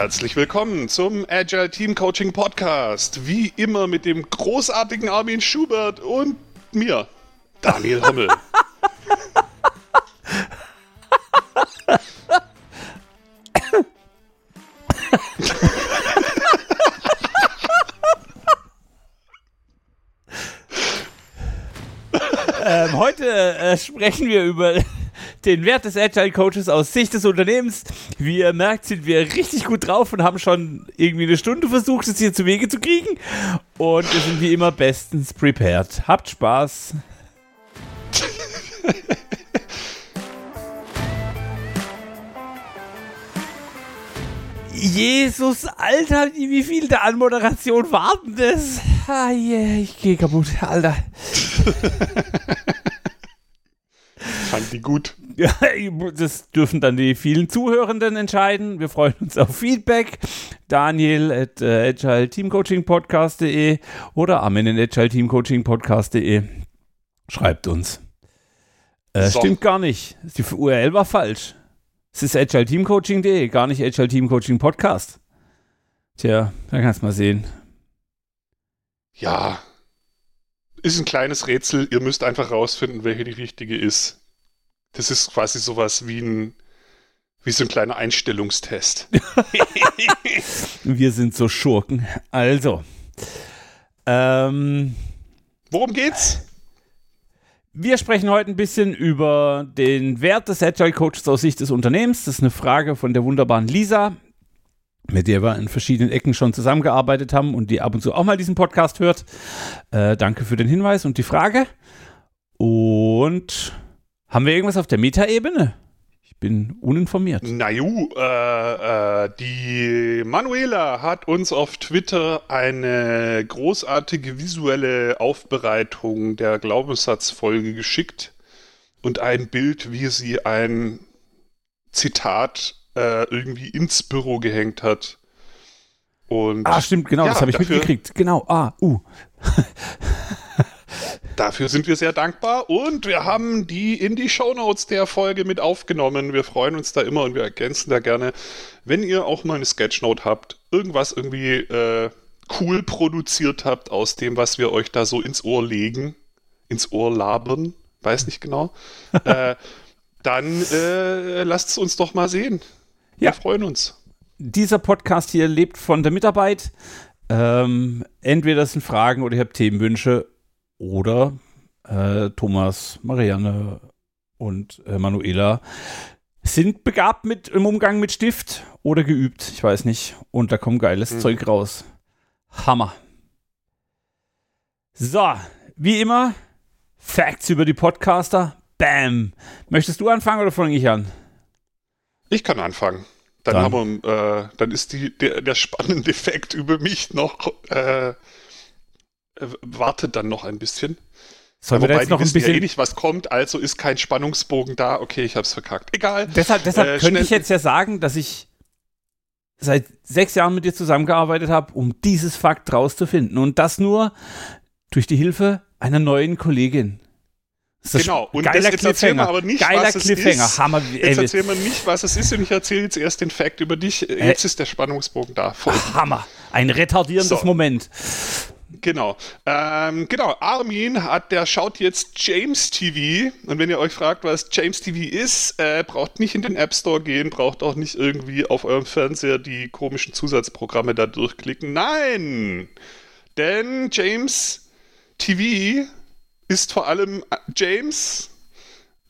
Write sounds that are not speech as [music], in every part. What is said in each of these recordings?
Herzlich willkommen zum Agile Team Coaching Podcast. Wie immer mit dem großartigen Armin Schubert und mir, Daniel Hommel. ähm, heute äh, sprechen wir über den Wert des Agile Coaches aus Sicht des Unternehmens. Wie ihr merkt, sind wir richtig gut drauf und haben schon irgendwie eine Stunde versucht, es hier zu Wege zu kriegen. Und wir sind wie immer bestens prepared. Habt Spaß. Jesus, Alter, wie viel der Anmoderation warten das? Ah, yeah, ich gehe kaputt, Alter. Fand die gut. Ja, [laughs] das dürfen dann die vielen Zuhörenden entscheiden. Wir freuen uns auf Feedback. Daniel at äh, agileteamcoachingpodcast.de oder Armin at agileteamcoachingpodcast.de. Schreibt uns. Äh, so. Stimmt gar nicht. Die URL war falsch. Es ist agileteamcoaching.de, gar nicht Agile Team Coaching Podcast. Tja, da kannst du mal sehen. Ja, ist ein kleines Rätsel. Ihr müsst einfach rausfinden, welche die richtige ist. Das ist quasi sowas wie ein, wie so ein kleiner Einstellungstest. [laughs] Wir sind so Schurken. Also. Ähm, Worum geht's? Wir sprechen heute ein bisschen über den Wert des Agile Coaches aus Sicht des Unternehmens. Das ist eine Frage von der wunderbaren Lisa, mit der wir in verschiedenen Ecken schon zusammengearbeitet haben und die ab und zu auch mal diesen Podcast hört. Äh, danke für den Hinweis und die Frage. Und haben wir irgendwas auf der Metaebene? Ich bin uninformiert. Na ju, äh, äh, die Manuela hat uns auf Twitter eine großartige visuelle Aufbereitung der Glaubenssatzfolge geschickt und ein Bild, wie sie ein Zitat äh, irgendwie ins Büro gehängt hat. Und ah, stimmt, genau, ja, das habe ich mitgekriegt. Genau, ah, uh. [laughs] Dafür sind wir sehr dankbar und wir haben die in die Shownotes der Folge mit aufgenommen. Wir freuen uns da immer und wir ergänzen da gerne, wenn ihr auch mal eine Sketchnote habt, irgendwas irgendwie äh, cool produziert habt aus dem, was wir euch da so ins Ohr legen, ins Ohr labern, weiß nicht genau, [laughs] äh, dann äh, lasst es uns doch mal sehen. Wir ja. freuen uns. Dieser Podcast hier lebt von der Mitarbeit. Ähm, entweder das sind Fragen oder ihr habt Themenwünsche oder äh, Thomas, Marianne und äh, Manuela sind begabt mit im Umgang mit Stift oder geübt, ich weiß nicht. Und da kommt geiles mhm. Zeug raus. Hammer. So, wie immer, Facts über die Podcaster. Bam. Möchtest du anfangen oder fange ich an? Ich kann anfangen. Dann, dann. haben wir, äh, dann ist die, der, der spannende Effekt über mich noch äh, äh, wartet dann noch ein bisschen. Sollen wir da jetzt noch ein bisschen ja eh nicht, was kommt, also ist kein Spannungsbogen da. Okay, ich hab's verkackt. Egal. Deshalb, deshalb äh, könnte ich jetzt ja sagen, dass ich seit sechs Jahren mit dir zusammengearbeitet habe, um dieses Fakt rauszufinden. Und das nur durch die Hilfe einer neuen Kollegin. genau, und geiler das, jetzt erzählen wir aber nicht, geiler was Cliffhanger. es ist. Hammer, ey, jetzt erzählen wir nicht, was es ist und ich erzähle jetzt erst den Fakt über dich. Jetzt äh, ist der Spannungsbogen da. Hammer. Ein retardierendes so. Moment. Genau. Ähm, genau, Armin hat, der schaut jetzt James TV. Und wenn ihr euch fragt, was James TV ist, äh, braucht nicht in den App Store gehen, braucht auch nicht irgendwie auf eurem Fernseher die komischen Zusatzprogramme da durchklicken. Nein! Denn James TV ist vor allem James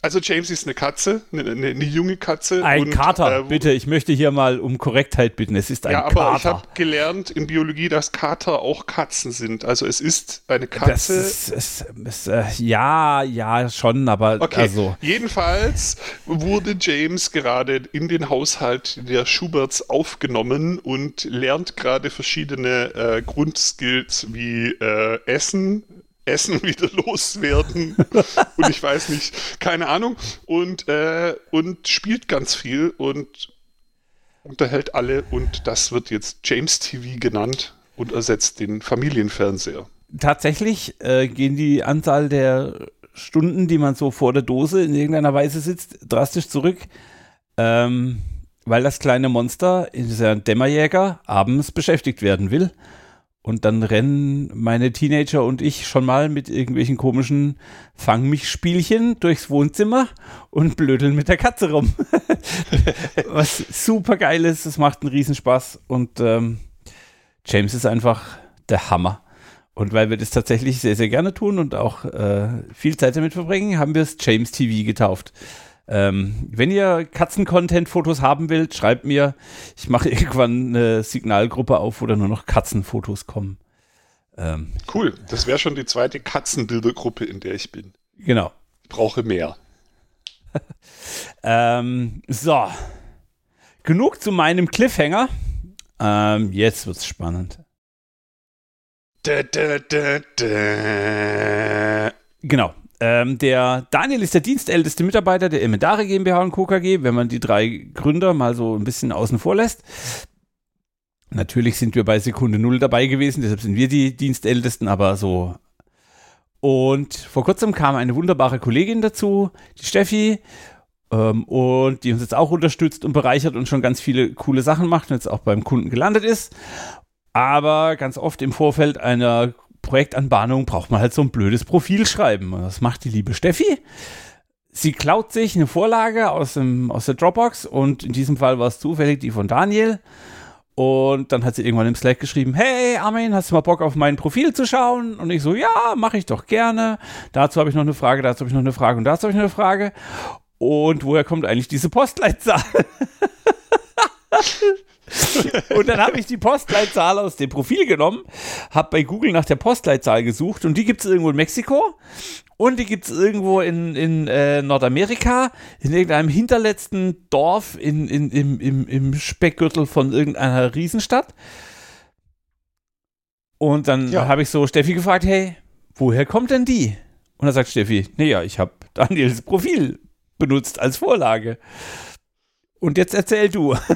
also James ist eine Katze, eine, eine, eine junge Katze. Ein und, Kater, äh, bitte. Ich möchte hier mal um Korrektheit bitten. Es ist ein ja, Kater. Ja, aber ich habe gelernt in Biologie, dass Kater auch Katzen sind. Also es ist eine Katze. Ist, ist, äh, ja, ja, schon, aber okay. also. Jedenfalls wurde James gerade in den Haushalt der Schuberts aufgenommen und lernt gerade verschiedene äh, Grundskills wie äh, Essen, Essen [laughs] wieder loswerden und ich weiß nicht, keine Ahnung und, äh, und spielt ganz viel und unterhält alle und das wird jetzt James TV genannt und ersetzt den Familienfernseher. Tatsächlich äh, gehen die Anzahl der Stunden, die man so vor der Dose in irgendeiner Weise sitzt, drastisch zurück. Ähm, weil das kleine Monster, dieser Dämmerjäger, abends beschäftigt werden will. Und dann rennen meine Teenager und ich schon mal mit irgendwelchen komischen Fang mich Spielchen durchs Wohnzimmer und blödeln mit der Katze rum. [laughs] Was super geil ist, es macht einen Riesenspaß und ähm, James ist einfach der Hammer. Und weil wir das tatsächlich sehr, sehr gerne tun und auch äh, viel Zeit damit verbringen, haben wir es James TV getauft. Ähm, wenn ihr Katzen-Content-Fotos haben wollt, schreibt mir. Ich mache [laughs] irgendwann eine Signalgruppe auf, wo da nur noch Katzenfotos kommen. Ähm, cool, das wäre schon die zweite Katzenbildergruppe, in der ich bin. Genau. Ich brauche mehr. [laughs] ähm, so. Genug zu meinem Cliffhanger. Ähm, jetzt wird's spannend. Da, da, da, genau. Ähm, der Daniel ist der dienstälteste Mitarbeiter der Emendare GmbH und Co. KG, wenn man die drei Gründer mal so ein bisschen außen vor lässt. Natürlich sind wir bei Sekunde Null dabei gewesen, deshalb sind wir die Dienstältesten, aber so. Und vor kurzem kam eine wunderbare Kollegin dazu, die Steffi, ähm, und die uns jetzt auch unterstützt und bereichert und schon ganz viele coole Sachen macht und jetzt auch beim Kunden gelandet ist. Aber ganz oft im Vorfeld einer Projektanbahnung braucht man halt so ein blödes Profil schreiben. Und das macht die liebe Steffi. Sie klaut sich eine Vorlage aus, dem, aus der Dropbox und in diesem Fall war es zufällig die von Daniel. Und dann hat sie irgendwann im Slack geschrieben, hey Armin, hast du mal Bock auf mein Profil zu schauen? Und ich so, ja, mache ich doch gerne. Dazu habe ich noch eine Frage, dazu habe ich noch eine Frage und dazu habe ich noch eine Frage. Und woher kommt eigentlich diese Postleitzahl? [laughs] [laughs] und dann habe ich die Postleitzahl aus dem Profil genommen, habe bei Google nach der Postleitzahl gesucht und die gibt es irgendwo in Mexiko und die gibt es irgendwo in, in äh, Nordamerika, in irgendeinem hinterletzten Dorf in, in, im, im, im Speckgürtel von irgendeiner Riesenstadt. Und dann ja. habe ich so Steffi gefragt, hey, woher kommt denn die? Und dann sagt Steffi, naja, ich habe Daniels Profil benutzt als Vorlage. Und jetzt erzähl du. [laughs]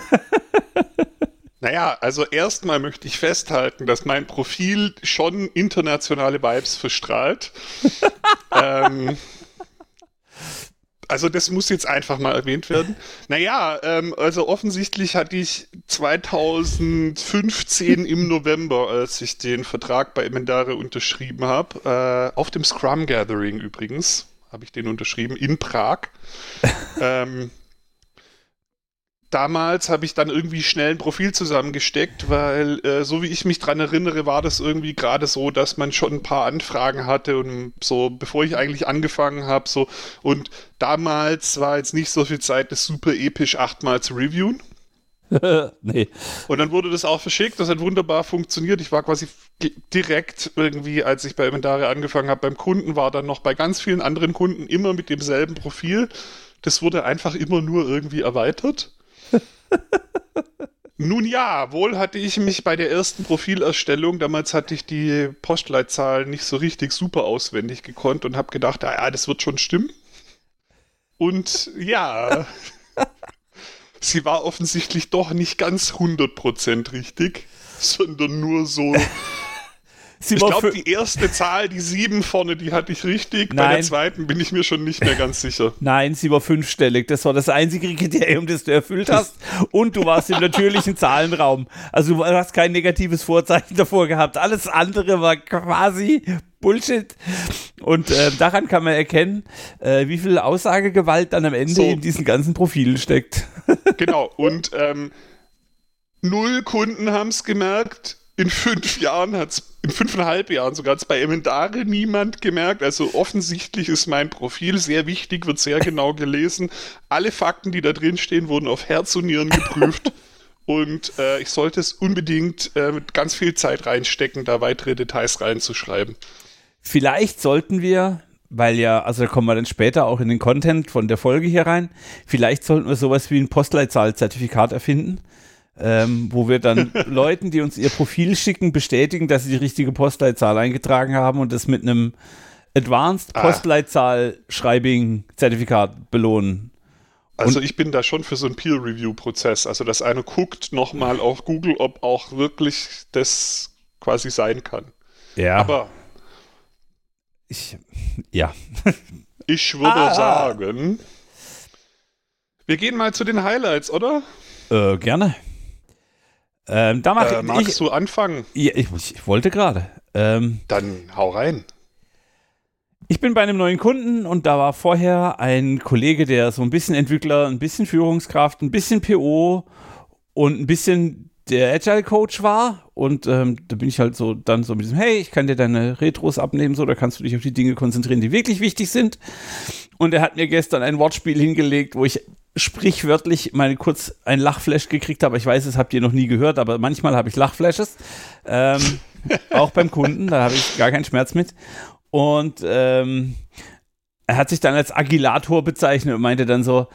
Naja, also erstmal möchte ich festhalten, dass mein Profil schon internationale Vibes verstrahlt. [laughs] ähm, also das muss jetzt einfach mal erwähnt werden. Naja, ähm, also offensichtlich hatte ich 2015 im November, als ich den Vertrag bei Emendare unterschrieben habe, äh, auf dem Scrum Gathering übrigens, habe ich den unterschrieben, in Prag. [laughs] ähm, damals habe ich dann irgendwie schnell ein Profil zusammengesteckt, weil äh, so wie ich mich dran erinnere, war das irgendwie gerade so, dass man schon ein paar Anfragen hatte und so, bevor ich eigentlich angefangen habe, so und damals war jetzt nicht so viel Zeit, das super episch achtmal zu reviewen. [laughs] nee. Und dann wurde das auch verschickt, das hat wunderbar funktioniert. Ich war quasi direkt irgendwie, als ich bei Inventare angefangen habe, beim Kunden, war dann noch bei ganz vielen anderen Kunden immer mit demselben Profil. Das wurde einfach immer nur irgendwie erweitert. [laughs] Nun ja, wohl hatte ich mich bei der ersten Profilerstellung, damals hatte ich die Postleitzahl nicht so richtig super auswendig gekonnt und habe gedacht, ah ja, das wird schon stimmen. Und ja, [laughs] sie war offensichtlich doch nicht ganz 100% richtig, sondern nur so ich glaube, die erste Zahl, die sieben vorne, die hatte ich richtig. Nein. Bei der zweiten bin ich mir schon nicht mehr ganz sicher. [laughs] Nein, sie war fünfstellig. Das war das einzige Kriterium, das du erfüllt hast. Und du warst im natürlichen Zahlenraum. Also du hast kein negatives Vorzeichen davor gehabt. Alles andere war quasi Bullshit. Und äh, daran kann man erkennen, äh, wie viel Aussagegewalt dann am Ende so. in diesen ganzen Profilen steckt. [laughs] genau. Und ähm, null Kunden haben es gemerkt in fünf Jahren hat es, in fünfeinhalb Jahren sogar, hat es bei Emendare niemand gemerkt. Also offensichtlich ist mein Profil sehr wichtig, wird sehr genau gelesen. Alle Fakten, die da drin stehen, wurden auf Herz und Nieren geprüft. [laughs] und äh, ich sollte es unbedingt äh, mit ganz viel Zeit reinstecken, da weitere Details reinzuschreiben. Vielleicht sollten wir, weil ja, also da kommen wir dann später auch in den Content von der Folge hier rein, vielleicht sollten wir sowas wie ein Postleitzahlzertifikat erfinden ähm, wo wir dann [laughs] Leuten, die uns ihr Profil schicken, bestätigen, dass sie die richtige Postleitzahl eingetragen haben und das mit einem Advanced ah. Postleitzahl-Schreibing-Zertifikat belohnen. Also und ich bin da schon für so einen Peer-Review-Prozess. Also dass einer guckt nochmal auf Google, ob auch wirklich das quasi sein kann. Ja. Aber ich, ja. [laughs] ich würde ah. sagen, wir gehen mal zu den Highlights, oder? Äh, gerne. Ähm, da mach Äh, magst ich, du anfangen? ja, ich, ich wollte gerade. Ähm, Dann hau rein. ich bin bei einem neuen Kunden und da war vorher ein Kollege, der so ein bisschen Entwickler, ein bisschen Führungskraft, ein bisschen PO und ein bisschen der Agile Coach war. Und ähm, da bin ich halt so dann so mit diesem, hey, ich kann dir deine Retros abnehmen, so, da kannst du dich auf die Dinge konzentrieren, die wirklich wichtig sind. Und er hat mir gestern ein Wortspiel hingelegt, wo ich sprichwörtlich mal kurz ein Lachflash gekriegt habe. Ich weiß, das habt ihr noch nie gehört, aber manchmal habe ich Lachflashes. Ähm, [laughs] auch beim Kunden, da habe ich gar keinen Schmerz mit. Und ähm, er hat sich dann als Agilator bezeichnet und meinte dann so,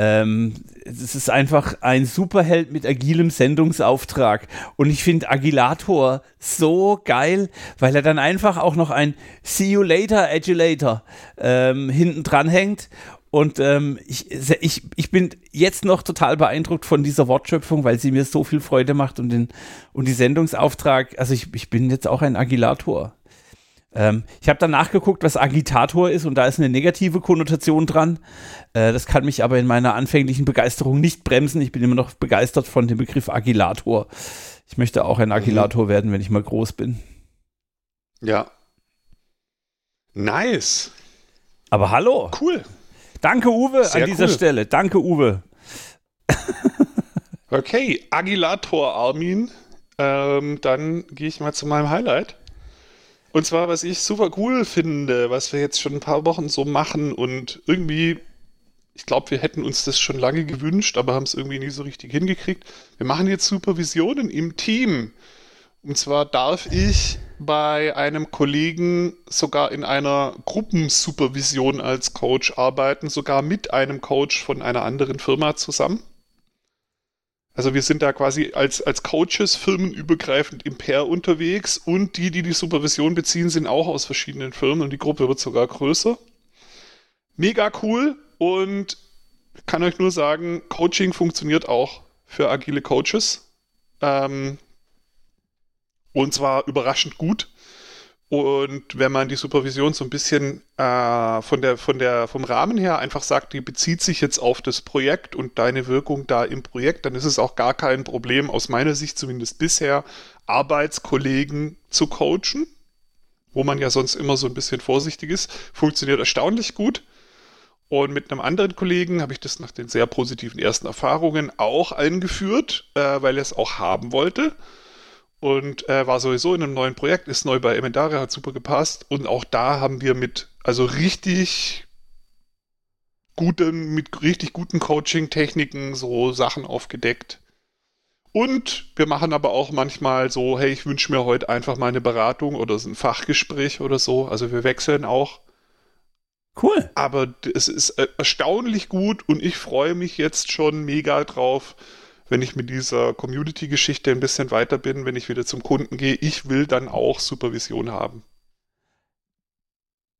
ähm, es ist einfach ein Superheld mit agilem Sendungsauftrag. Und ich finde Agilator so geil, weil er dann einfach auch noch ein See you later, Agilator ähm, hinten dran hängt. Und ähm, ich, ich, ich bin jetzt noch total beeindruckt von dieser Wortschöpfung, weil sie mir so viel Freude macht und, den, und die Sendungsauftrag. Also ich, ich bin jetzt auch ein Agilator. Ähm, ich habe dann nachgeguckt, was Agitator ist und da ist eine negative Konnotation dran. Äh, das kann mich aber in meiner anfänglichen Begeisterung nicht bremsen. Ich bin immer noch begeistert von dem Begriff Agilator. Ich möchte auch ein Agilator werden, wenn ich mal groß bin. Ja. Nice. Aber hallo. Cool. Danke, Uwe, Sehr an dieser cool. Stelle. Danke, Uwe. Okay, Agilator Armin. Ähm, dann gehe ich mal zu meinem Highlight. Und zwar, was ich super cool finde, was wir jetzt schon ein paar Wochen so machen und irgendwie, ich glaube, wir hätten uns das schon lange gewünscht, aber haben es irgendwie nie so richtig hingekriegt. Wir machen jetzt Supervisionen im Team. Und zwar darf ich bei einem Kollegen sogar in einer Gruppensupervision als Coach arbeiten, sogar mit einem Coach von einer anderen Firma zusammen. Also wir sind da quasi als, als Coaches firmenübergreifend im Pair unterwegs und die, die die Supervision beziehen, sind auch aus verschiedenen Firmen und die Gruppe wird sogar größer. Mega cool und kann euch nur sagen, Coaching funktioniert auch für agile Coaches. Ähm, und zwar überraschend gut. Und wenn man die Supervision so ein bisschen äh, von der, von der, vom Rahmen her einfach sagt, die bezieht sich jetzt auf das Projekt und deine Wirkung da im Projekt, dann ist es auch gar kein Problem, aus meiner Sicht zumindest bisher, Arbeitskollegen zu coachen, wo man ja sonst immer so ein bisschen vorsichtig ist. Funktioniert erstaunlich gut. Und mit einem anderen Kollegen habe ich das nach den sehr positiven ersten Erfahrungen auch eingeführt, äh, weil er es auch haben wollte und äh, war sowieso in einem neuen Projekt, ist neu bei Emendare, hat super gepasst. Und auch da haben wir mit, also richtig guten, mit richtig guten Coaching-Techniken so Sachen aufgedeckt. Und wir machen aber auch manchmal so, hey, ich wünsche mir heute einfach mal eine Beratung oder so ein Fachgespräch oder so. Also wir wechseln auch. Cool. Aber es ist äh, erstaunlich gut und ich freue mich jetzt schon mega drauf, wenn ich mit dieser Community-Geschichte ein bisschen weiter bin, wenn ich wieder zum Kunden gehe. Ich will dann auch Supervision haben.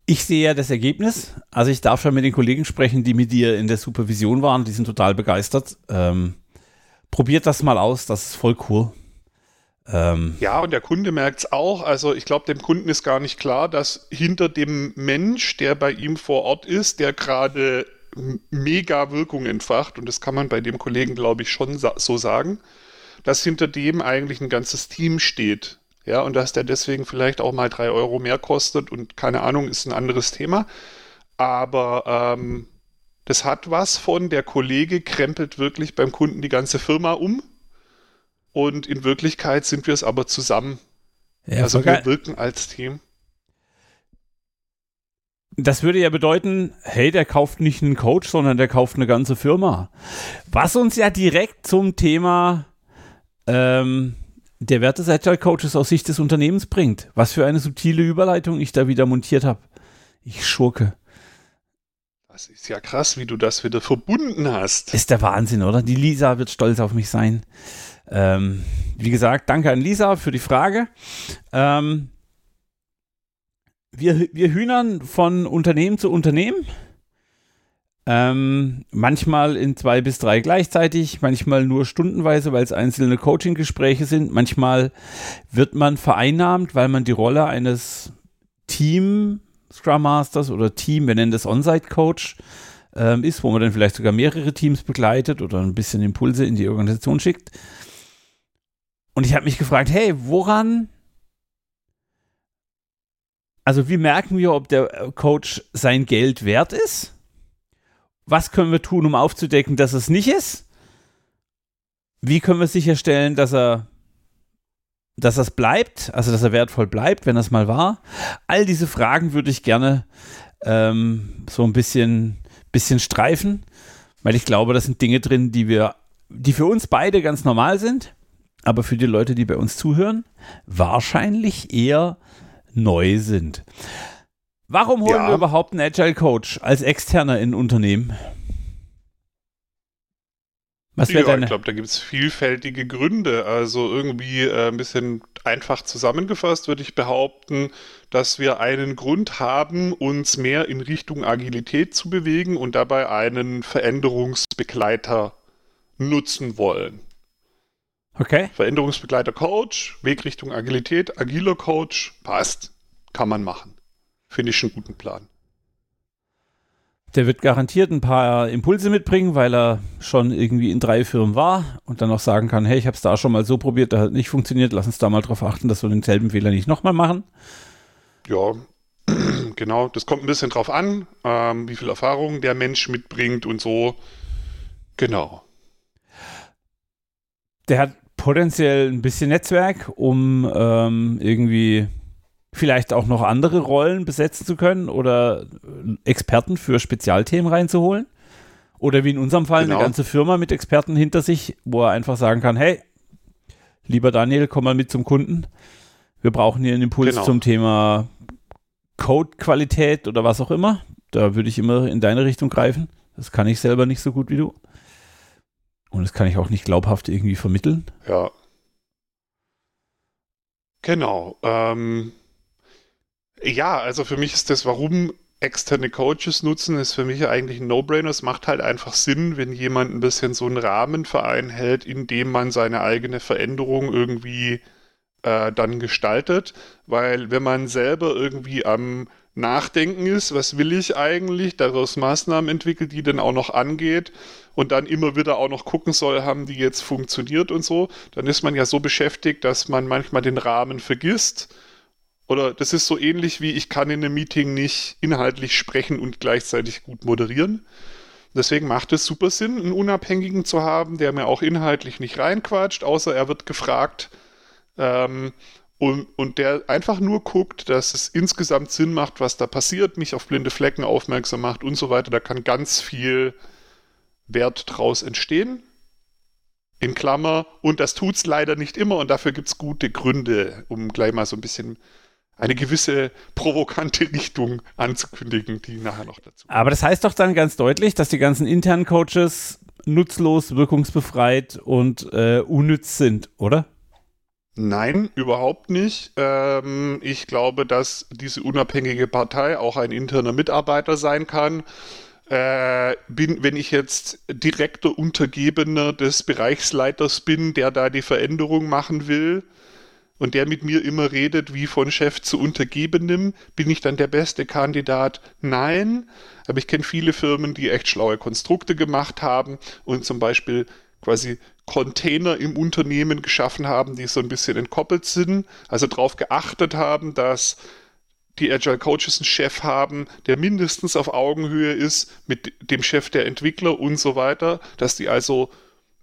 Ich sehe ja das Ergebnis. Also ich darf schon mit den Kollegen sprechen, die mit dir in der Supervision waren. Die sind total begeistert. Ähm, probiert das mal aus. Das ist voll cool. Ähm, Ja, und der Kunde merkt es auch. Also ich glaube, dem Kunden ist gar nicht klar, dass hinter dem Mensch, der bei ihm vor Ort ist, der gerade mega Wirkung entfacht, und das kann man bei dem Kollegen, glaube ich, schon sa so sagen, dass hinter dem eigentlich ein ganzes Team steht. Ja, und dass der deswegen vielleicht auch mal drei Euro mehr kostet und keine Ahnung, ist ein anderes Thema. Aber ähm, das hat was von, der Kollege krempelt wirklich beim Kunden die ganze Firma um. Und in Wirklichkeit sind wir es aber zusammen. ja, also wir wirken als Team. Das würde ja bedeuten, hey, der kauft nicht einen Coach, sondern der kauft eine ganze Firma. Was uns ja direkt zum Thema ähm, der Wert des Agile Coaches aus Sicht des Unternehmens bringt. Was für eine subtile Überleitung ich da wieder montiert habe. Ich schurke. Das ist ja krass, wie du das wieder verbunden hast. Ist der Wahnsinn, oder? Die Lisa wird stolz auf mich sein. Ähm, wie gesagt, danke an Lisa für die Frage. Ähm, wir, wir hühnern von Unternehmen zu Unternehmen. Ähm, manchmal in zwei bis drei gleichzeitig, manchmal nur stundenweise, weil es einzelne Coaching-Gespräche sind. Manchmal wird man vereinnahmt, weil man die Rolle eines Team Scrum Masters oder Team, wir nennen das On-Site-Coach, ähm, ist, wo man dann vielleicht sogar mehrere Teams begleitet oder ein bisschen Impulse in die Organisation schickt. Und ich habe mich gefragt, hey, woran, also wie merken wir, ob der Coach sein Geld wert ist? Was können wir tun, um aufzudecken, dass es nicht ist? Wie können wir sicherstellen, dass er dass das bleibt, also dass er wertvoll bleibt, wenn das mal war. All diese Fragen würde ich gerne ähm, so ein bisschen, bisschen streifen, weil ich glaube, das sind Dinge drin, die wir, die für uns beide ganz normal sind, aber für die Leute, die bei uns zuhören, wahrscheinlich eher neu sind. Warum holen ja. wir überhaupt einen Agile Coach als Externer in Unternehmen? Was ja, deine? ich glaube, da gibt es vielfältige Gründe. Also irgendwie äh, ein bisschen einfach zusammengefasst würde ich behaupten, dass wir einen Grund haben, uns mehr in Richtung Agilität zu bewegen und dabei einen Veränderungsbegleiter nutzen wollen. Okay. Veränderungsbegleiter Coach, Weg Richtung Agilität, agiler Coach, passt. Kann man machen. Finde ich einen guten Plan. Der wird garantiert ein paar Impulse mitbringen, weil er schon irgendwie in drei Firmen war und dann auch sagen kann, hey, ich habe es da schon mal so probiert, da hat nicht funktioniert, lass uns da mal drauf achten, dass wir denselben Fehler nicht nochmal machen. Ja, [clears throat] genau, das kommt ein bisschen drauf an, ähm, wie viel Erfahrung der Mensch mitbringt und so. Genau. Der hat potenziell ein bisschen Netzwerk, um ähm, irgendwie vielleicht auch noch andere Rollen besetzen zu können oder Experten für Spezialthemen reinzuholen. Oder wie in unserem Fall genau. eine ganze Firma mit Experten hinter sich, wo er einfach sagen kann, hey, lieber Daniel, komm mal mit zum Kunden. Wir brauchen hier einen Impuls genau. zum Thema Code-Qualität oder was auch immer. Da würde ich immer in deine Richtung greifen. Das kann ich selber nicht so gut wie du. Und das kann ich auch nicht glaubhaft irgendwie vermitteln. Ja. Genau. Ähm, ja, also für mich ist das, warum externe Coaches nutzen, ist für mich eigentlich ein No-Brainer. Es macht halt einfach Sinn, wenn jemand ein bisschen so einen Rahmen vereinhält, in dem man seine eigene Veränderung irgendwie äh, dann gestaltet. Weil wenn man selber irgendwie am Nachdenken ist, was will ich eigentlich, daraus Maßnahmen entwickelt, die dann auch noch angeht und dann immer wieder auch noch gucken soll, haben die jetzt funktioniert und so, dann ist man ja so beschäftigt, dass man manchmal den Rahmen vergisst oder das ist so ähnlich wie ich kann in einem Meeting nicht inhaltlich sprechen und gleichzeitig gut moderieren. Deswegen macht es super Sinn, einen Unabhängigen zu haben, der mir auch inhaltlich nicht reinquatscht, außer er wird gefragt. Ähm, und, und der einfach nur guckt, dass es insgesamt Sinn macht, was da passiert, mich auf blinde Flecken aufmerksam macht und so weiter. Da kann ganz viel Wert draus entstehen. In Klammer, und das tut es leider nicht immer und dafür gibt es gute Gründe, um gleich mal so ein bisschen eine gewisse provokante Richtung anzukündigen, die nachher noch dazu. Aber das heißt doch dann ganz deutlich, dass die ganzen internen Coaches nutzlos, wirkungsbefreit und äh, unnütz sind, oder? Nein, überhaupt nicht. Ähm, ich glaube, dass diese unabhängige Partei auch ein interner Mitarbeiter sein kann. Äh, bin, wenn ich jetzt direkter Untergebener des Bereichsleiters bin, der da die Veränderung machen will, und der mit mir immer redet, wie von Chef zu Untergebenem, bin ich dann der beste Kandidat? Nein, aber ich kenne viele Firmen, die echt schlaue Konstrukte gemacht haben und zum Beispiel quasi Container im Unternehmen geschaffen haben, die so ein bisschen entkoppelt sind, also darauf geachtet haben, dass die Agile Coaches einen Chef haben, der mindestens auf Augenhöhe ist mit dem Chef der Entwickler und so weiter, dass die also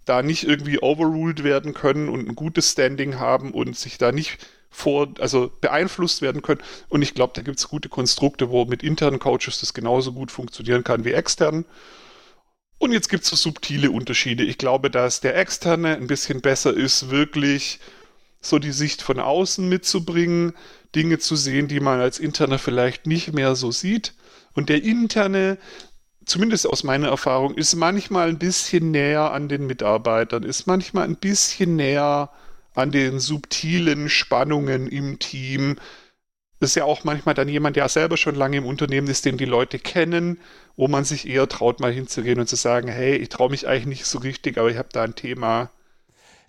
da nicht irgendwie overruled werden können und ein gutes Standing haben und sich da nicht vor, also beeinflusst werden können. Und ich glaube, da gibt es gute Konstrukte, wo mit internen Coaches das genauso gut funktionieren kann wie externen. Und jetzt gibt es so subtile Unterschiede. Ich glaube, dass der externe ein bisschen besser ist, wirklich so die Sicht von außen mitzubringen, Dinge zu sehen, die man als interner vielleicht nicht mehr so sieht. Und der interne zumindest aus meiner Erfahrung, ist manchmal ein bisschen näher an den Mitarbeitern, ist manchmal ein bisschen näher an den subtilen Spannungen im Team. Das ist ja auch manchmal dann jemand, der selber schon lange im Unternehmen ist, den die Leute kennen, wo man sich eher traut, mal hinzugehen und zu sagen, hey, ich traue mich eigentlich nicht so richtig, aber ich habe da ein Thema.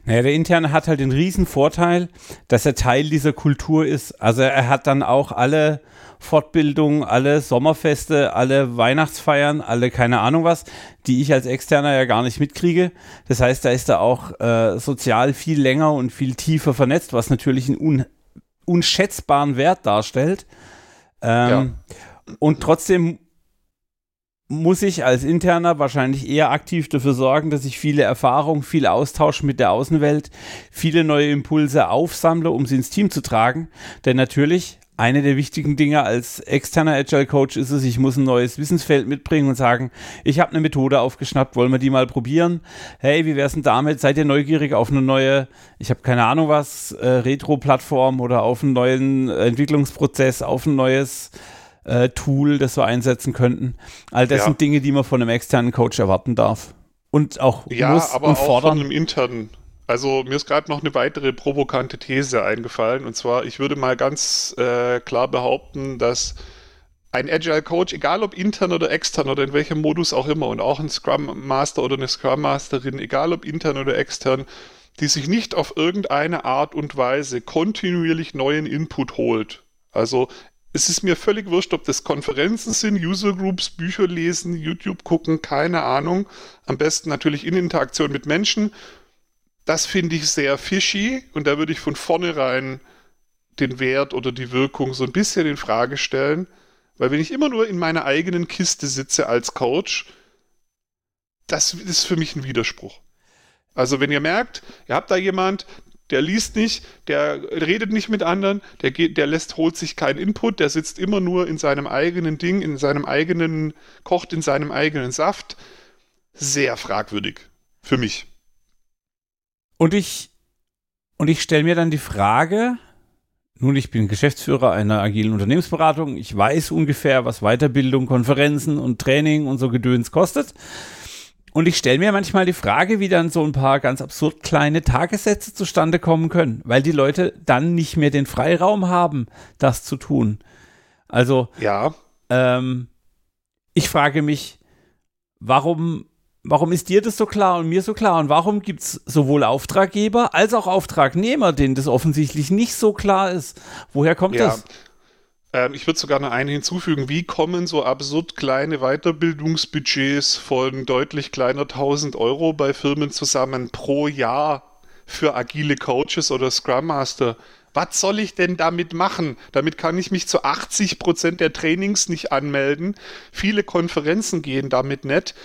Naja, der Interne hat halt den riesen Vorteil, dass er Teil dieser Kultur ist. Also er hat dann auch alle Fortbildungen, alle Sommerfeste, alle Weihnachtsfeiern, alle keine Ahnung was, die ich als Externer ja gar nicht mitkriege. Das heißt, da ist er auch äh, sozial viel länger und viel tiefer vernetzt, was natürlich einen un unschätzbaren Wert darstellt. Ähm, ja. Und trotzdem muss ich als Interner wahrscheinlich eher aktiv dafür sorgen, dass ich viele Erfahrungen, viel Austausch mit der Außenwelt, viele neue Impulse aufsammle, um sie ins Team zu tragen. Denn natürlich, eine der wichtigen Dinge als externer Agile Coach ist es, ich muss ein neues Wissensfeld mitbringen und sagen, ich habe eine Methode aufgeschnappt, wollen wir die mal probieren? Hey, wie wär's denn damit? Seid ihr neugierig auf eine neue, ich habe keine Ahnung was, äh, Retro-Plattform oder auf einen neuen Entwicklungsprozess, auf ein neues äh, Tool, das wir einsetzen könnten. All das ja. sind Dinge, die man von einem externen Coach erwarten darf. Und auch ja, muss aber und auch fordern. von einem internen. Also mir ist gerade noch eine weitere provokante These eingefallen. Und zwar, ich würde mal ganz äh, klar behaupten, dass ein Agile Coach, egal ob intern oder extern oder in welchem Modus auch immer, und auch ein Scrum Master oder eine Scrum Masterin, egal ob intern oder extern, die sich nicht auf irgendeine Art und Weise kontinuierlich neuen Input holt. Also es ist mir völlig wurscht, ob das Konferenzen sind, User Groups, Bücher lesen, YouTube gucken, keine Ahnung. Am besten natürlich in Interaktion mit Menschen. Das finde ich sehr fishy und da würde ich von vornherein den Wert oder die Wirkung so ein bisschen in Frage stellen. Weil wenn ich immer nur in meiner eigenen Kiste sitze als Coach, das ist für mich ein Widerspruch. Also wenn ihr merkt, ihr habt da jemand, der liest nicht, der redet nicht mit anderen, der geht, der lässt, holt sich keinen Input, der sitzt immer nur in seinem eigenen Ding, in seinem eigenen, kocht in seinem eigenen Saft. Sehr fragwürdig. Für mich. Und ich, und ich stelle mir dann die Frage, nun, ich bin Geschäftsführer einer agilen Unternehmensberatung. Ich weiß ungefähr, was Weiterbildung, Konferenzen und Training und so Gedöns kostet. Und ich stelle mir manchmal die Frage, wie dann so ein paar ganz absurd kleine Tagessätze zustande kommen können, weil die Leute dann nicht mehr den Freiraum haben, das zu tun. Also, ja. Ähm, ich frage mich, warum, warum ist dir das so klar und mir so klar? Und warum gibt es sowohl Auftraggeber als auch Auftragnehmer, denen das offensichtlich nicht so klar ist? Woher kommt ja. das? Ähm, ich würde sogar noch eine hinzufügen. Wie kommen so absurd kleine Weiterbildungsbudgets von deutlich kleiner 1000 Euro bei Firmen zusammen pro Jahr für agile Coaches oder Scrum Master? Was soll ich denn damit machen? Damit kann ich mich zu 80 Prozent der Trainings nicht anmelden. Viele Konferenzen gehen damit nicht.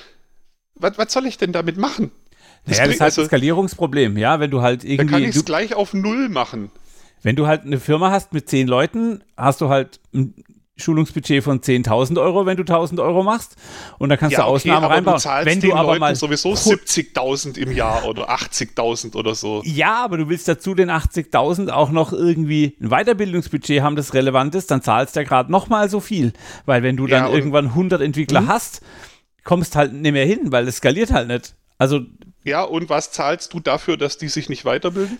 Was, was soll ich denn damit machen? Das, naja, das ist halt also, ein Skalierungsproblem, ja, wenn du halt irgendwie. Dann kann ich es gleich auf Null machen. Wenn du halt eine Firma hast mit zehn Leuten, hast du halt ein Schulungsbudget von 10.000 Euro, wenn du 1.000 Euro machst. Und dann kannst ja, du Ausnahmen okay, reinbauen. Du wenn du aber Leuten mal sowieso 70.000 im Jahr oder 80.000 oder so. Ja, aber du willst dazu den 80.000 auch noch irgendwie ein Weiterbildungsbudget haben, das relevant ist, dann zahlst du ja gerade noch mal so viel. Weil wenn du dann ja, irgendwann 100 Entwickler mh. hast, kommst halt nicht mehr hin, weil es skaliert halt nicht. Also ja, und was zahlst du dafür, dass die sich nicht weiterbilden?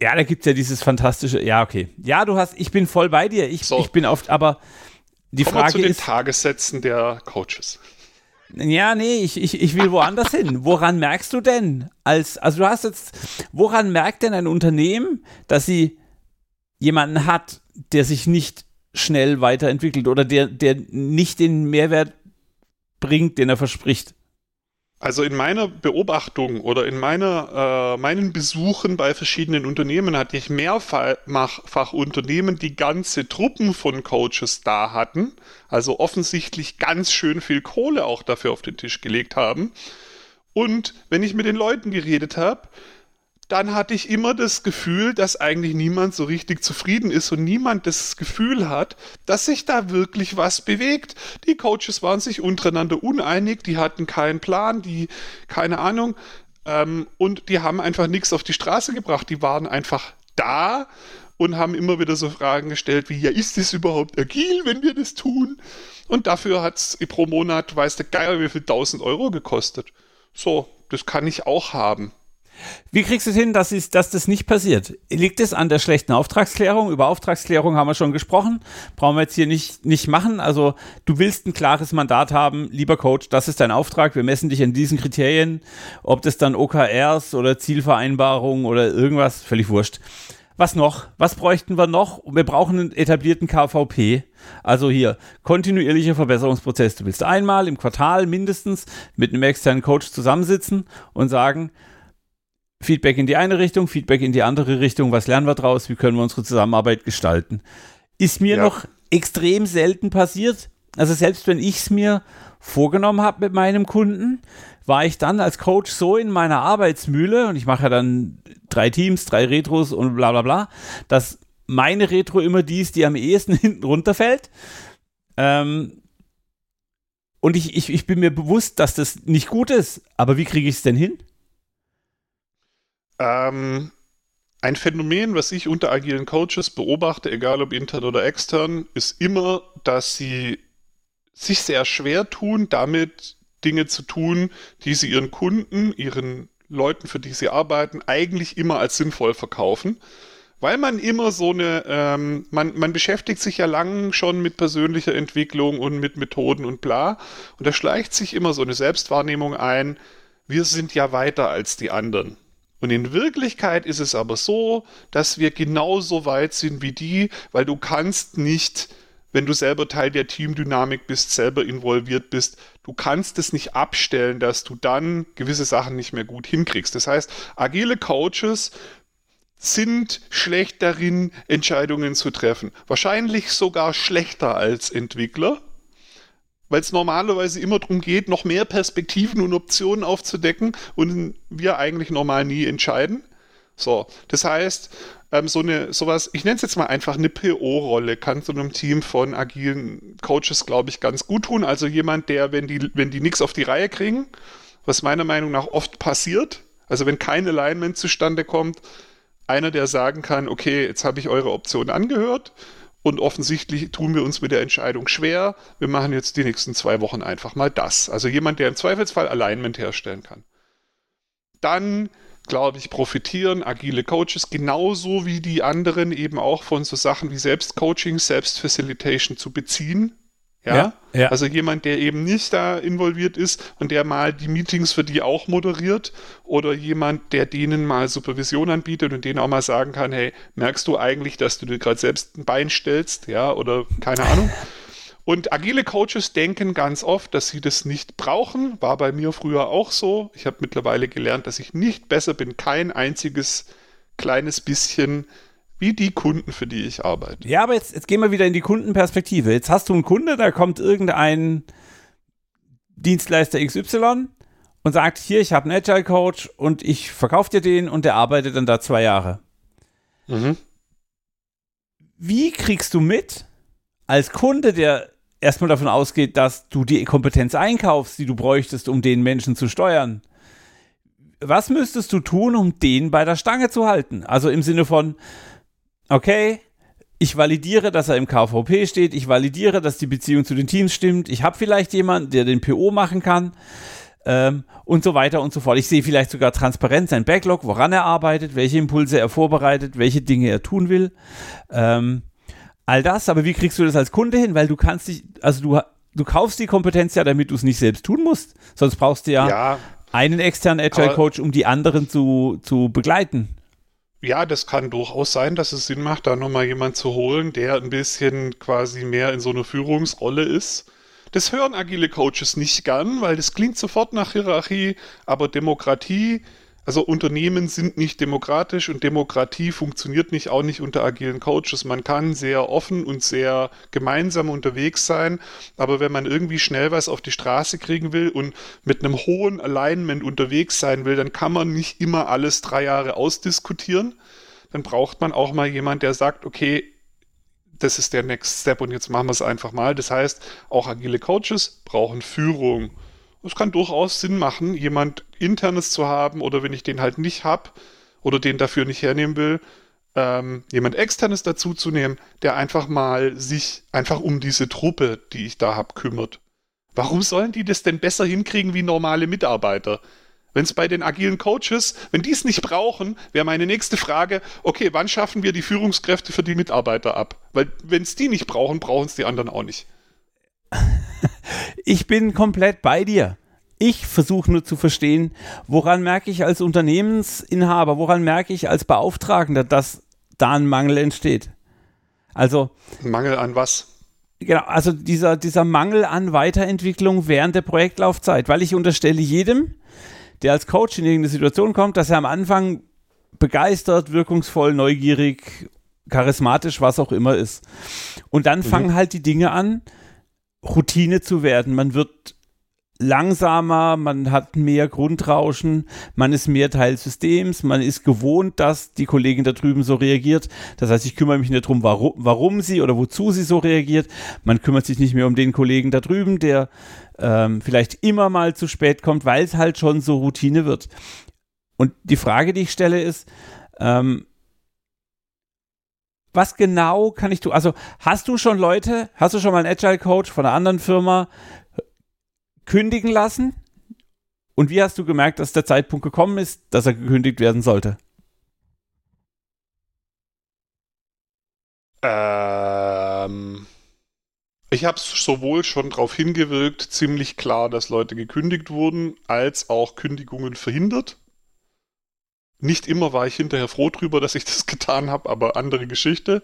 Ja, da gibt es ja dieses fantastische, ja, okay. Ja, du hast, ich bin voll bei dir. Ich, so. ich bin oft, aber die Kommen Frage zu den ist, Tagessätzen der Coaches. Ja, nee, ich, ich, ich will woanders hin. Woran merkst du denn, als, also du hast jetzt, woran merkt denn ein Unternehmen, dass sie jemanden hat, der sich nicht schnell weiterentwickelt oder der, der nicht den Mehrwert bringt, den er verspricht? Also in meiner Beobachtung oder in meiner, äh, meinen Besuchen bei verschiedenen Unternehmen hatte ich mehrfach Unternehmen, die ganze Truppen von Coaches da hatten, also offensichtlich ganz schön viel Kohle auch dafür auf den Tisch gelegt haben. Und wenn ich mit den Leuten geredet habe, dann hatte ich immer das Gefühl, dass eigentlich niemand so richtig zufrieden ist und niemand das Gefühl hat, dass sich da wirklich was bewegt. Die Coaches waren sich untereinander uneinig, die hatten keinen Plan, die, keine Ahnung, ähm, und die haben einfach nichts auf die Straße gebracht. Die waren einfach da und haben immer wieder so Fragen gestellt wie, ja, ist das überhaupt agil, wenn wir das tun? Und dafür hat es pro Monat, weiß der Geier, wie viel 1000 Euro gekostet. So, das kann ich auch haben. Wie kriegst du es hin, dass, ist, dass das nicht passiert? Liegt es an der schlechten Auftragsklärung? Über Auftragsklärung haben wir schon gesprochen. Brauchen wir jetzt hier nicht, nicht machen. Also du willst ein klares Mandat haben, lieber Coach, das ist dein Auftrag. Wir messen dich an diesen Kriterien. Ob das dann OKRs oder Zielvereinbarungen oder irgendwas, völlig wurscht. Was noch? Was bräuchten wir noch? Wir brauchen einen etablierten KVP. Also hier, kontinuierlicher Verbesserungsprozess. Du willst einmal im Quartal mindestens mit einem externen Coach zusammensitzen und sagen, Feedback in die eine Richtung, Feedback in die andere Richtung, was lernen wir draus, wie können wir unsere Zusammenarbeit gestalten. Ist mir ja. noch extrem selten passiert. Also selbst wenn ich es mir vorgenommen habe mit meinem Kunden, war ich dann als Coach so in meiner Arbeitsmühle und ich mache ja dann drei Teams, drei Retros und bla bla bla, dass meine Retro immer die ist, die am ehesten [laughs] hinten runterfällt. Ähm, und ich, ich, ich bin mir bewusst, dass das nicht gut ist, aber wie kriege ich es denn hin? Ähm, ein Phänomen, was ich unter agilen Coaches beobachte, egal ob intern oder extern, ist immer, dass sie sich sehr schwer tun, damit Dinge zu tun, die sie ihren Kunden, ihren Leuten, für die sie arbeiten, eigentlich immer als sinnvoll verkaufen. Weil man immer so eine, ähm, man, man beschäftigt sich ja lang schon mit persönlicher Entwicklung und mit Methoden und bla. Und da schleicht sich immer so eine Selbstwahrnehmung ein, wir sind ja weiter als die anderen. Und in Wirklichkeit ist es aber so, dass wir genauso weit sind wie die, weil du kannst nicht, wenn du selber Teil der Teamdynamik bist, selber involviert bist, du kannst es nicht abstellen, dass du dann gewisse Sachen nicht mehr gut hinkriegst. Das heißt, agile Coaches sind schlecht darin, Entscheidungen zu treffen. Wahrscheinlich sogar schlechter als Entwickler weil es normalerweise immer darum geht, noch mehr Perspektiven und Optionen aufzudecken und wir eigentlich normal nie entscheiden. So, das heißt, ähm, so eine, sowas, ich nenne es jetzt mal einfach eine PO-Rolle, kann so einem Team von agilen Coaches, glaube ich, ganz gut tun. Also jemand, der, wenn die, wenn die nichts auf die Reihe kriegen, was meiner Meinung nach oft passiert, also wenn kein Alignment zustande kommt, einer, der sagen kann, okay, jetzt habe ich eure Option angehört, und offensichtlich tun wir uns mit der Entscheidung schwer. Wir machen jetzt die nächsten zwei Wochen einfach mal das. Also jemand, der im Zweifelsfall Alignment herstellen kann. Dann, glaube ich, profitieren agile Coaches genauso wie die anderen eben auch von so Sachen wie Selbstcoaching, Selbstfacilitation zu beziehen. Ja? ja? Ja, Also jemand, der eben nicht da involviert ist und der mal die Meetings für die auch moderiert oder jemand, der denen mal Supervision anbietet und denen auch mal sagen kann, hey, merkst du eigentlich, dass du dir gerade selbst ein Bein stellst, ja, oder keine Ahnung. Und agile Coaches denken ganz oft, dass sie das nicht brauchen. War bei mir früher auch so. Ich habe mittlerweile gelernt, dass ich nicht besser bin, kein einziges kleines bisschen wie die Kunden, für die ich arbeite. Ja, aber jetzt, jetzt gehen wir wieder in die Kundenperspektive. Jetzt hast du einen Kunde, da kommt irgendein Dienstleister XY und sagt, hier, ich habe einen Agile Coach und ich verkaufe dir den und der arbeitet dann da zwei Jahre. Mhm. Wie kriegst du mit, als Kunde, der erstmal davon ausgeht, dass du die Kompetenz einkaufst, die du bräuchtest, um den Menschen zu steuern? Was müsstest du tun, um den bei der Stange zu halten? Also im Sinne von, okay, ich validiere, dass er im KVP steht, ich validiere, dass die Beziehung zu den Teams stimmt, ich habe vielleicht jemanden, der den PO machen kann ähm, und so weiter und so fort. Ich sehe vielleicht sogar transparent sein Backlog, woran er arbeitet, welche Impulse er vorbereitet, welche Dinge er tun will. Ähm, all das, aber wie kriegst du das als Kunde hin? Weil du kannst dich, also du, du kaufst die Kompetenz ja, damit du es nicht selbst tun musst. Sonst brauchst du ja, ja einen externen Agile Coach, um die anderen zu, zu begleiten ja, das kann durchaus sein, dass es Sinn macht, da nochmal jemand zu holen, der ein bisschen quasi mehr in so einer Führungsrolle ist. Das hören agile Coaches nicht gern, weil das klingt sofort nach Hierarchie, aber Demokratie also Unternehmen sind nicht demokratisch und Demokratie funktioniert nicht auch nicht unter agilen Coaches. Man kann sehr offen und sehr gemeinsam unterwegs sein, aber wenn man irgendwie schnell was auf die Straße kriegen will und mit einem hohen Alignment unterwegs sein will, dann kann man nicht immer alles drei Jahre ausdiskutieren. Dann braucht man auch mal jemand, der sagt, okay, das ist der Next Step und jetzt machen wir es einfach mal. Das heißt, auch agile Coaches brauchen Führung es kann durchaus Sinn machen, jemand internes zu haben oder wenn ich den halt nicht habe oder den dafür nicht hernehmen will, ähm, jemand externes dazuzunehmen, der einfach mal sich einfach um diese Truppe, die ich da habe, kümmert. Warum sollen die das denn besser hinkriegen wie normale Mitarbeiter? Wenn es bei den agilen Coaches, wenn die es nicht brauchen, wäre meine nächste Frage, okay, wann schaffen wir die Führungskräfte für die Mitarbeiter ab? Weil wenn es die nicht brauchen, brauchen es die anderen auch nicht. [laughs] Ich bin komplett bei dir. Ich versuche nur zu verstehen, woran merke ich als Unternehmensinhaber, woran merke ich als Beauftragender, dass da ein Mangel entsteht. Also. Mangel an was? Genau, also dieser, dieser Mangel an Weiterentwicklung während der Projektlaufzeit, weil ich unterstelle jedem, der als Coach in irgendeine Situation kommt, dass er am Anfang begeistert, wirkungsvoll, neugierig, charismatisch, was auch immer ist. Und dann mhm. fangen halt die Dinge an, Routine zu werden. Man wird langsamer, man hat mehr Grundrauschen, man ist mehr Teil des Systems, man ist gewohnt, dass die Kollegin da drüben so reagiert. Das heißt, ich kümmere mich nicht darum, warum, warum sie oder wozu sie so reagiert. Man kümmert sich nicht mehr um den Kollegen da drüben, der ähm, vielleicht immer mal zu spät kommt, weil es halt schon so Routine wird. Und die Frage, die ich stelle, ist, ähm, was genau kann ich tun? Also hast du schon Leute, hast du schon mal einen Agile Coach von einer anderen Firma kündigen lassen? Und wie hast du gemerkt, dass der Zeitpunkt gekommen ist, dass er gekündigt werden sollte? Ähm, ich habe sowohl schon darauf hingewirkt, ziemlich klar, dass Leute gekündigt wurden, als auch Kündigungen verhindert. Nicht immer war ich hinterher froh drüber, dass ich das [laughs] getan habe, aber andere Geschichte.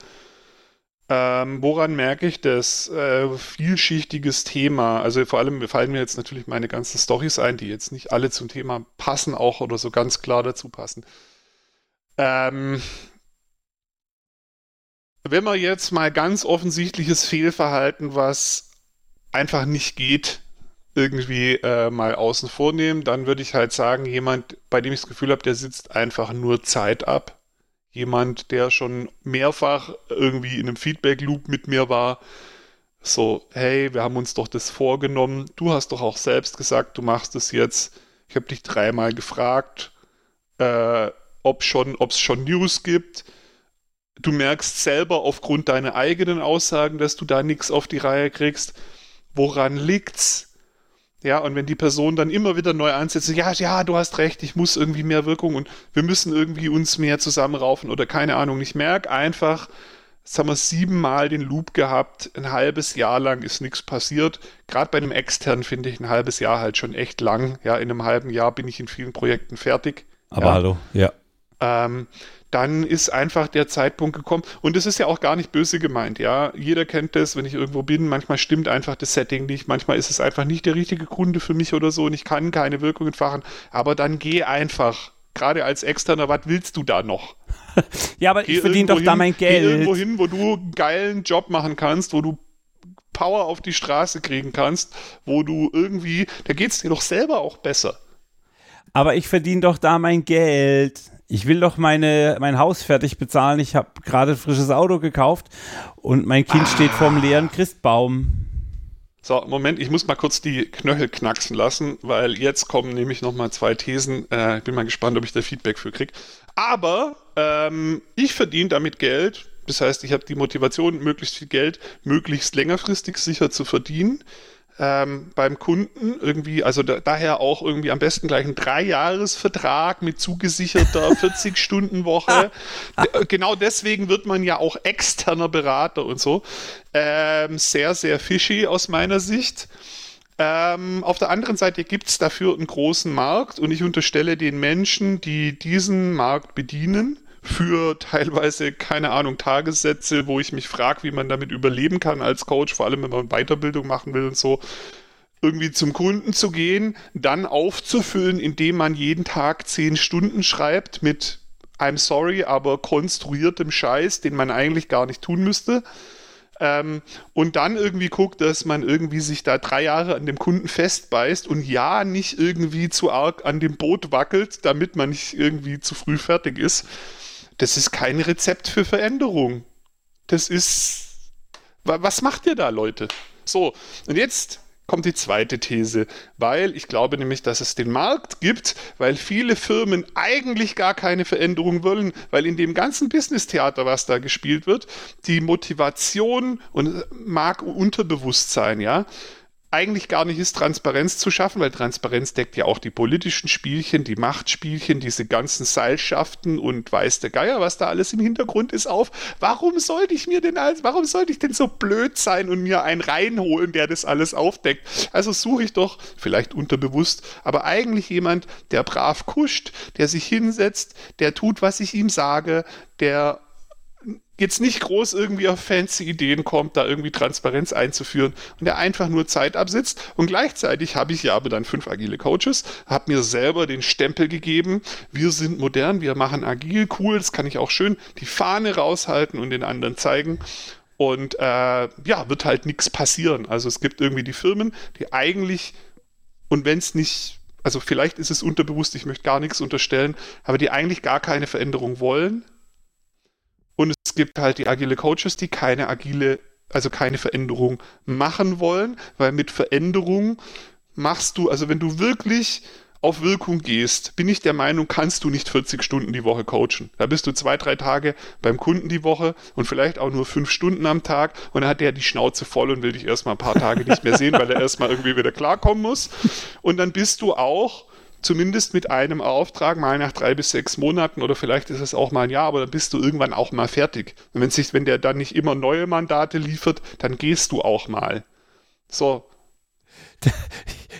Ähm, woran merke ich das? Äh, vielschichtiges Thema. Also vor allem fallen mir jetzt natürlich meine ganzen Stories ein, die jetzt nicht alle zum Thema passen auch oder so ganz klar dazu passen. Ähm, wenn man jetzt mal ganz offensichtliches Fehlverhalten, was einfach nicht geht, irgendwie äh, mal außen vornehmen, dann würde ich halt sagen, jemand, bei dem ich das Gefühl habe, der sitzt einfach nur Zeit ab jemand, der schon mehrfach irgendwie in einem Feedback-Loop mit mir war, so, hey, wir haben uns doch das vorgenommen, du hast doch auch selbst gesagt, du machst es jetzt. Ich habe dich dreimal gefragt, äh, ob schon, ob es schon News gibt. Du merkst selber aufgrund deiner eigenen Aussagen, dass du da nichts auf die Reihe kriegst. Woran liegt's? Ja, und wenn die Person dann immer wieder neu ansetzt, ja, ja, du hast recht, ich muss irgendwie mehr Wirkung und wir müssen irgendwie uns mehr zusammenraufen oder keine Ahnung. Ich merke einfach, jetzt haben wir siebenmal den Loop gehabt, ein halbes Jahr lang ist nichts passiert. Gerade bei einem externen finde ich ein halbes Jahr halt schon echt lang. Ja, in einem halben Jahr bin ich in vielen Projekten fertig. Aber ja. hallo, ja. Ähm, dann ist einfach der Zeitpunkt gekommen. Und es ist ja auch gar nicht böse gemeint, ja. Jeder kennt das, wenn ich irgendwo bin. Manchmal stimmt einfach das Setting nicht. Manchmal ist es einfach nicht der richtige Kunde für mich oder so und ich kann keine Wirkung entfachen. Aber dann geh einfach. Gerade als Externer, was willst du da noch? [laughs] ja, aber geh ich verdiene doch hin, da mein Geld. Geh irgendwo hin, wo du einen geilen Job machen kannst, wo du Power auf die Straße kriegen kannst, wo du irgendwie, da geht es dir doch selber auch besser. Aber ich verdiene doch da mein Geld ich will doch meine, mein Haus fertig bezahlen. Ich habe gerade ein frisches Auto gekauft und mein Kind ah. steht vorm leeren Christbaum. So, Moment, ich muss mal kurz die Knöchel knacksen lassen, weil jetzt kommen nämlich nochmal zwei Thesen. Äh, ich bin mal gespannt, ob ich da Feedback für kriege. Aber ähm, ich verdiene damit Geld. Das heißt, ich habe die Motivation, möglichst viel Geld möglichst längerfristig sicher zu verdienen ähm, beim Kunden irgendwie, also da, daher auch irgendwie am besten gleich ein Dreijahresvertrag mit zugesicherter [laughs] 40-Stunden-Woche. [laughs] genau deswegen wird man ja auch externer Berater und so. Ähm, sehr, sehr fishy aus meiner Sicht. Ähm, auf der anderen Seite gibt es dafür einen großen Markt und ich unterstelle den Menschen, die diesen Markt bedienen, für teilweise, keine Ahnung, Tagessätze, wo ich mich frage, wie man damit überleben kann als Coach, vor allem wenn man Weiterbildung machen will und so, irgendwie zum Kunden zu gehen, dann aufzufüllen, indem man jeden Tag zehn Stunden schreibt mit I'm sorry, aber konstruiertem Scheiß, den man eigentlich gar nicht tun müsste. Ähm, und dann irgendwie guckt, dass man irgendwie sich da drei Jahre an dem Kunden festbeißt und ja, nicht irgendwie zu arg an dem Boot wackelt, damit man nicht irgendwie zu früh fertig ist. Das ist kein Rezept für Veränderung. Das ist. Was macht ihr da, Leute? So, und jetzt kommt die zweite These, weil ich glaube nämlich, dass es den Markt gibt, weil viele Firmen eigentlich gar keine Veränderung wollen, weil in dem ganzen Business-Theater, was da gespielt wird, die Motivation und mag unterbewusst sein, ja, eigentlich gar nicht ist, Transparenz zu schaffen, weil Transparenz deckt ja auch die politischen Spielchen, die Machtspielchen, diese ganzen Seilschaften und weiß der Geier, was da alles im Hintergrund ist, auf. Warum sollte ich mir denn als, warum sollte ich denn so blöd sein und mir einen reinholen, der das alles aufdeckt? Also suche ich doch, vielleicht unterbewusst, aber eigentlich jemand, der brav kuscht, der sich hinsetzt, der tut, was ich ihm sage, der jetzt nicht groß irgendwie auf fancy Ideen kommt, da irgendwie Transparenz einzuführen und der einfach nur Zeit absitzt. Und gleichzeitig habe ich ja aber dann fünf agile Coaches, habe mir selber den Stempel gegeben, wir sind modern, wir machen agil, cool, das kann ich auch schön die Fahne raushalten und den anderen zeigen. Und äh, ja, wird halt nichts passieren. Also es gibt irgendwie die Firmen, die eigentlich, und wenn es nicht also vielleicht ist es unterbewusst, ich möchte gar nichts unterstellen, aber die eigentlich gar keine Veränderung wollen, und es gibt halt die agile Coaches, die keine agile, also keine Veränderung machen wollen, weil mit Veränderung machst du, also wenn du wirklich auf Wirkung gehst, bin ich der Meinung, kannst du nicht 40 Stunden die Woche coachen. Da bist du zwei, drei Tage beim Kunden die Woche und vielleicht auch nur fünf Stunden am Tag und dann hat der die Schnauze voll und will dich erstmal ein paar Tage nicht mehr sehen, weil er erstmal irgendwie wieder klarkommen muss. Und dann bist du auch zumindest mit einem Auftrag mal nach drei bis sechs Monaten oder vielleicht ist es auch mal ein Jahr, aber dann bist du irgendwann auch mal fertig. Und wenn sich, wenn der dann nicht immer neue Mandate liefert, dann gehst du auch mal. So. [laughs]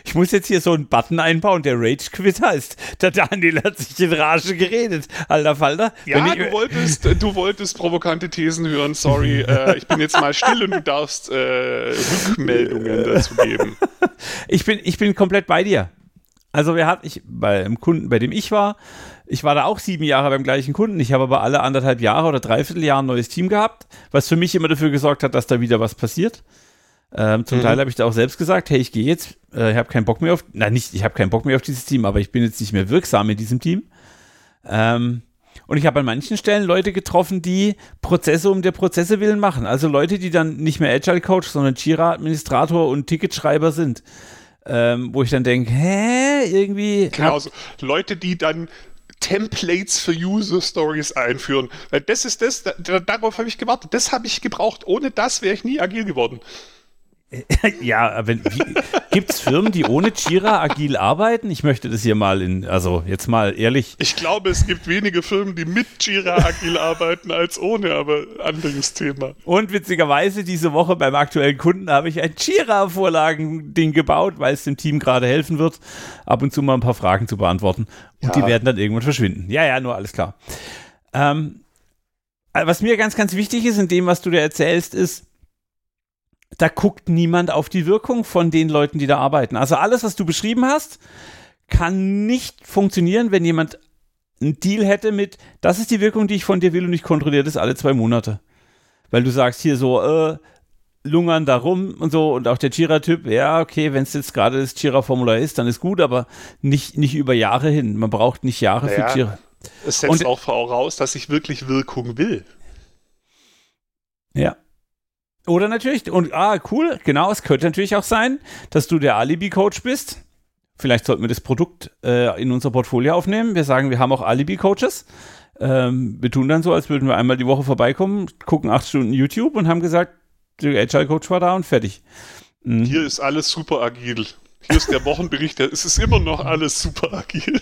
Ich muss jetzt hier so einen Button einbauen, der Rage Quit heißt. Der Daniel hat sich in Rage geredet. Alter Falter. Ja, ich, du, wolltest, du wolltest provokante Thesen hören, sorry. [laughs] äh, ich bin jetzt mal still und du darfst äh, Rückmeldungen dazu geben. [laughs] Ich bin, ich bin komplett bei dir. Also wir hatten, ich, beim Kunden, bei dem ich war, ich war da auch sieben Jahre beim gleichen Kunden. Ich habe aber alle anderthalb Jahre oder dreiviertel Jahre ein neues Team gehabt, was für mich immer dafür gesorgt hat, dass da wieder was passiert. Ähm, zum mhm. Teil habe ich da auch selbst gesagt, hey, ich gehe jetzt, äh, ich habe keinen Bock mehr auf, nein, nicht, ich habe keinen Bock mehr auf dieses Team, aber ich bin jetzt nicht mehr wirksam in diesem Team. Ähm, und ich habe an manchen Stellen Leute getroffen, die Prozesse um der Prozesse willen machen. Also Leute, die dann nicht mehr Agile Coach, sondern Jira-Administrator und Ticketschreiber sind ähm, wo ich dann denke, hä, irgendwie. Genau, so Leute, die dann Templates für User Stories einführen. Das ist das, da, darauf habe ich gewartet. Das habe ich gebraucht. Ohne das wäre ich nie agil geworden. [laughs] ja, gibt es Firmen, die ohne Jira agil arbeiten? Ich möchte das hier mal in, also jetzt mal ehrlich. Ich glaube, es gibt wenige Firmen, die mit Jira agil arbeiten als ohne, aber anderes Thema. Und witzigerweise diese Woche beim aktuellen Kunden habe ich ein Jira-Vorlagen-Ding gebaut, weil es dem Team gerade helfen wird, ab und zu mal ein paar Fragen zu beantworten. Und ja. die werden dann irgendwann verschwinden. Ja, ja, nur alles klar. Ähm, was mir ganz, ganz wichtig ist in dem, was du dir erzählst, ist, da guckt niemand auf die Wirkung von den Leuten, die da arbeiten. Also alles, was du beschrieben hast, kann nicht funktionieren, wenn jemand einen Deal hätte mit, das ist die Wirkung, die ich von dir will und ich kontrolliere das alle zwei Monate. Weil du sagst hier so, äh, lungern da rum und so und auch der Jira-Typ, ja, okay, wenn es jetzt gerade das Jira-Formular ist, dann ist gut, aber nicht, nicht über Jahre hin. Man braucht nicht Jahre naja, für Jira. Es setzt und, auch voraus, dass ich wirklich Wirkung will. Ja. Oder natürlich, und ah, cool, genau, es könnte natürlich auch sein, dass du der Alibi-Coach bist. Vielleicht sollten wir das Produkt äh, in unser Portfolio aufnehmen. Wir sagen, wir haben auch Alibi-Coaches. Ähm, wir tun dann so, als würden wir einmal die Woche vorbeikommen, gucken acht Stunden YouTube und haben gesagt, der Agile-Coach war da und fertig. Mhm. Hier ist alles super agil. Hier ist der [laughs] Wochenbericht, es ist immer noch alles super agil.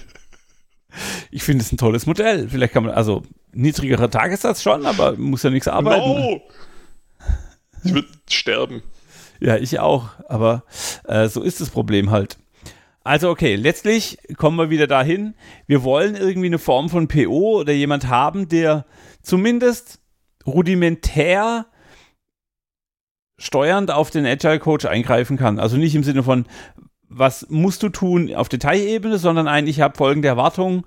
Ich finde es ein tolles Modell. Vielleicht kann man, also niedrigerer Tagessatz schon, aber muss ja nichts arbeiten. No. Ich würde sterben. Ja, ich auch. Aber äh, so ist das Problem halt. Also okay, letztlich kommen wir wieder dahin. Wir wollen irgendwie eine Form von PO oder jemand haben, der zumindest rudimentär steuernd auf den Agile Coach eingreifen kann. Also nicht im Sinne von, was musst du tun auf Detailebene, sondern eigentlich, ich habe folgende Erwartungen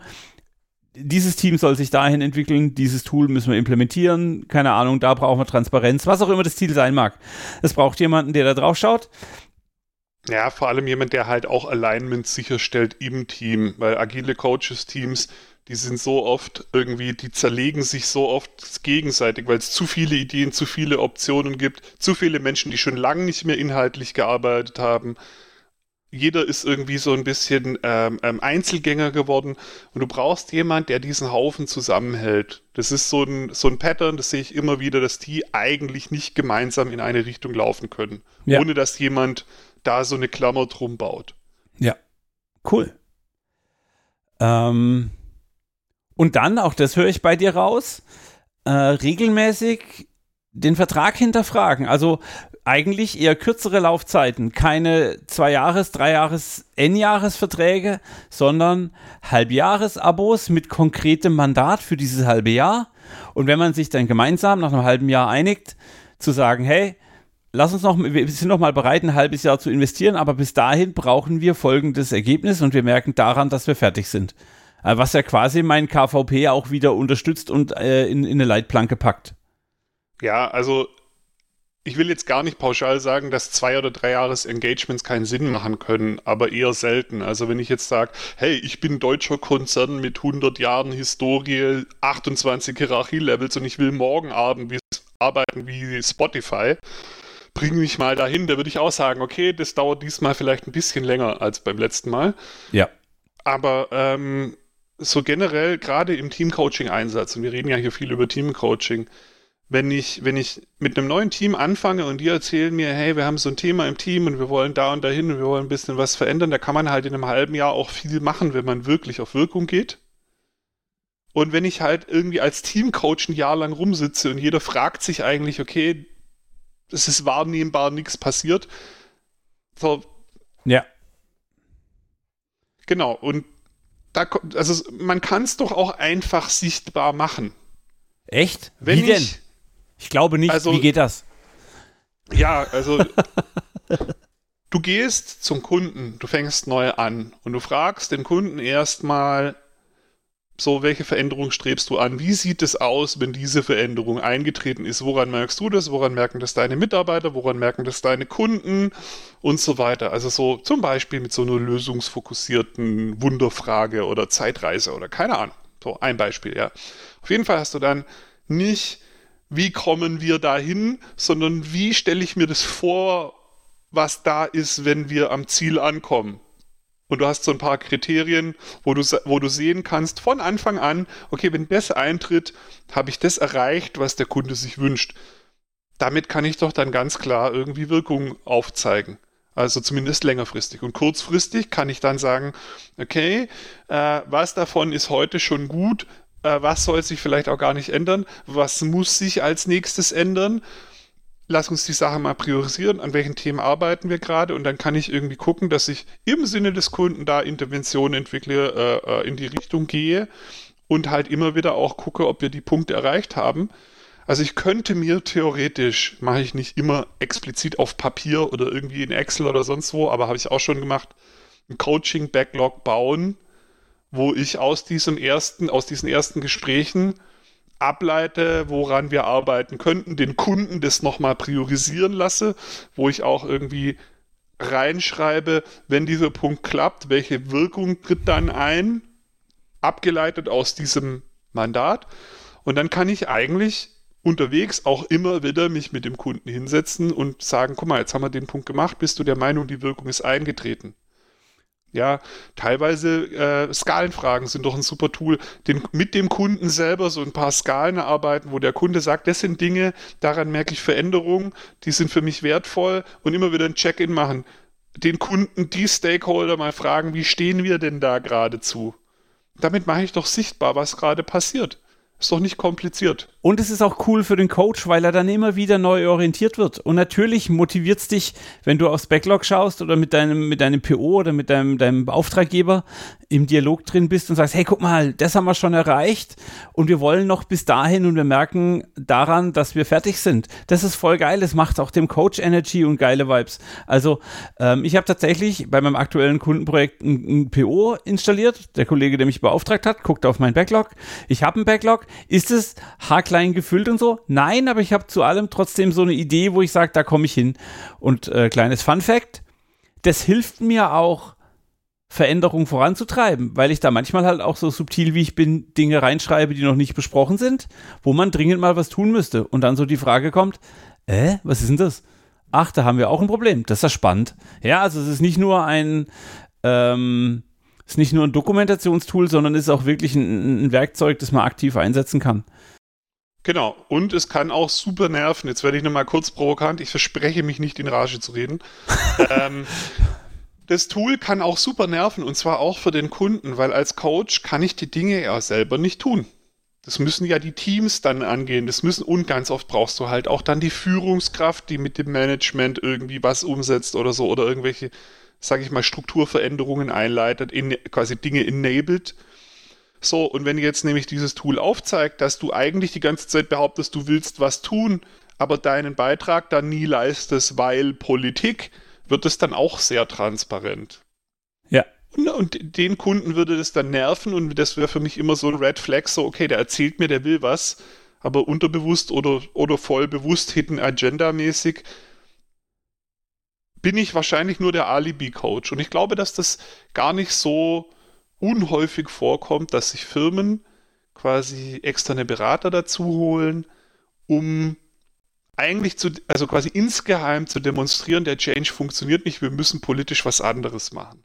dieses Team soll sich dahin entwickeln, dieses Tool müssen wir implementieren, keine Ahnung, da brauchen wir Transparenz, was auch immer das Ziel sein mag. Es braucht jemanden, der da drauf schaut. Ja, vor allem jemand, der halt auch Alignment sicherstellt im Team, weil agile Coaches-Teams, die sind so oft irgendwie, die zerlegen sich so oft gegenseitig, weil es zu viele Ideen, zu viele Optionen gibt, zu viele Menschen, die schon lange nicht mehr inhaltlich gearbeitet haben jeder ist irgendwie so ein bisschen ähm, ähm, Einzelgänger geworden und du brauchst jemand, der diesen Haufen zusammenhält. Das ist so ein, so ein Pattern, das sehe ich immer wieder, dass die eigentlich nicht gemeinsam in eine Richtung laufen können, ja. ohne dass jemand da so eine Klammer drum baut. Ja, cool. Ähm, und dann, auch das höre ich bei dir raus, äh, regelmäßig den Vertrag hinterfragen. Also eigentlich eher kürzere Laufzeiten, keine zwei Jahres, drei Jahres, N-Jahres-Verträge, sondern Halbjahres-Abos mit konkretem Mandat für dieses halbe Jahr. Und wenn man sich dann gemeinsam nach einem halben Jahr einigt, zu sagen, hey, lass uns noch, wir sind noch mal bereit, ein halbes Jahr zu investieren, aber bis dahin brauchen wir folgendes Ergebnis und wir merken daran, dass wir fertig sind. Äh, was ja quasi mein KVP auch wieder unterstützt und äh, in, in eine Leitplanke packt. Ja, also ich will jetzt gar nicht pauschal sagen, dass zwei oder drei Jahres Engagements keinen Sinn machen können, aber eher selten. Also wenn ich jetzt sage, hey, ich bin deutscher Konzern mit 100 Jahren Historie, 28 Hierarchielevels und ich will morgen Abend wie, arbeiten wie Spotify, bring mich mal dahin. Da würde ich auch sagen, okay, das dauert diesmal vielleicht ein bisschen länger als beim letzten Mal. Ja. Aber ähm, so generell, gerade im Teamcoaching-Einsatz, und wir reden ja hier viel über Teamcoaching, wenn ich, wenn ich mit einem neuen Team anfange und die erzählen mir, hey, wir haben so ein Thema im Team und wir wollen da und dahin und wir wollen ein bisschen was verändern, da kann man halt in einem halben Jahr auch viel machen, wenn man wirklich auf Wirkung geht. Und wenn ich halt irgendwie als Teamcoach ein Jahr lang rumsitze und jeder fragt sich eigentlich, okay, es ist wahrnehmbar, nichts passiert. So. Ja. Genau, und da also man kann es doch auch einfach sichtbar machen. Echt? Wenn Wie denn? Ich glaube nicht. Also, Wie geht das? Ja, also [laughs] du gehst zum Kunden, du fängst neu an und du fragst den Kunden erstmal, so, welche Veränderung strebst du an? Wie sieht es aus, wenn diese Veränderung eingetreten ist? Woran merkst du das? Woran merken das deine Mitarbeiter? Woran merken das deine Kunden? Und so weiter. Also so zum Beispiel mit so einer lösungsfokussierten Wunderfrage oder Zeitreise oder keine Ahnung. So ein Beispiel, ja. Auf jeden Fall hast du dann nicht wie kommen wir dahin, sondern wie stelle ich mir das vor, was da ist, wenn wir am Ziel ankommen. Und du hast so ein paar Kriterien, wo du, wo du sehen kannst von Anfang an, okay, wenn das eintritt, habe ich das erreicht, was der Kunde sich wünscht. Damit kann ich doch dann ganz klar irgendwie Wirkung aufzeigen. Also zumindest längerfristig. Und kurzfristig kann ich dann sagen, okay, äh, was davon ist heute schon gut, äh, was soll sich vielleicht auch gar nicht ändern, was muss sich als nächstes ändern. Lass uns die Sache mal priorisieren, an welchen Themen arbeiten wir gerade und dann kann ich irgendwie gucken, dass ich im Sinne des Kunden da Interventionen entwickle, äh, äh, in die Richtung gehe und halt immer wieder auch gucke, ob wir die Punkte erreicht haben. Also ich könnte mir theoretisch, mache ich nicht immer explizit auf Papier oder irgendwie in Excel oder sonst wo, aber habe ich auch schon gemacht, ein Coaching-Backlog bauen, wo ich aus diesem ersten, aus diesen ersten Gesprächen ableite, woran wir arbeiten könnten, den Kunden das nochmal priorisieren lasse, wo ich auch irgendwie reinschreibe, wenn dieser Punkt klappt, welche Wirkung tritt dann ein, abgeleitet aus diesem Mandat. Und dann kann ich eigentlich unterwegs auch immer wieder mich mit dem Kunden hinsetzen und sagen, guck mal, jetzt haben wir den Punkt gemacht, bist du der Meinung, die Wirkung ist eingetreten? Ja, teilweise äh, Skalenfragen sind doch ein super Tool. Den, mit dem Kunden selber so ein paar Skalen erarbeiten, wo der Kunde sagt, das sind Dinge, daran merke ich Veränderungen, die sind für mich wertvoll und immer wieder ein Check-in machen. Den Kunden, die Stakeholder mal fragen, wie stehen wir denn da gerade zu? Damit mache ich doch sichtbar, was gerade passiert. Ist doch nicht kompliziert. Und es ist auch cool für den Coach, weil er dann immer wieder neu orientiert wird. Und natürlich motiviert es dich, wenn du aufs Backlog schaust oder mit deinem, mit deinem PO oder mit deinem, deinem Auftraggeber im Dialog drin bist und sagst, hey, guck mal, das haben wir schon erreicht und wir wollen noch bis dahin und wir merken daran, dass wir fertig sind. Das ist voll geil. Das macht auch dem Coach Energy und geile Vibes. Also ähm, ich habe tatsächlich bei meinem aktuellen Kundenprojekt ein, ein PO installiert. Der Kollege, der mich beauftragt hat, guckt auf meinen Backlog. Ich habe einen Backlog. Ist es haarklein gefüllt und so? Nein, aber ich habe zu allem trotzdem so eine Idee, wo ich sage, da komme ich hin. Und äh, kleines Fun Fact, das hilft mir auch, Veränderungen voranzutreiben, weil ich da manchmal halt auch so subtil wie ich bin Dinge reinschreibe, die noch nicht besprochen sind, wo man dringend mal was tun müsste. Und dann so die Frage kommt, äh, was ist denn das? Ach, da haben wir auch ein Problem. Das ist ja spannend. Ja, also es ist nicht nur ein, ähm, ist nicht nur ein Dokumentationstool, sondern ist auch wirklich ein, ein Werkzeug, das man aktiv einsetzen kann. Genau. Und es kann auch super nerven. Jetzt werde ich nochmal kurz provokant. Ich verspreche mich nicht in Rage zu reden. [laughs] ähm, das Tool kann auch super nerven und zwar auch für den Kunden, weil als Coach kann ich die Dinge ja selber nicht tun. Das müssen ja die Teams dann angehen. Das müssen und ganz oft brauchst du halt auch dann die Führungskraft, die mit dem Management irgendwie was umsetzt oder so oder irgendwelche, sage ich mal, Strukturveränderungen einleitet, in, quasi Dinge enabled so, und wenn jetzt nämlich dieses Tool aufzeigt, dass du eigentlich die ganze Zeit behauptest, du willst was tun, aber deinen Beitrag dann nie leistest, weil Politik, wird es dann auch sehr transparent. Ja. Und, und den Kunden würde das dann nerven und das wäre für mich immer so ein Red Flag, so, okay, der erzählt mir, der will was, aber unterbewusst oder, oder voll bewusst Hidden Agenda mäßig bin ich wahrscheinlich nur der Alibi-Coach. Und ich glaube, dass das gar nicht so unhäufig vorkommt, dass sich Firmen quasi externe Berater dazu holen, um eigentlich zu, also quasi insgeheim zu demonstrieren, der Change funktioniert nicht, wir müssen politisch was anderes machen.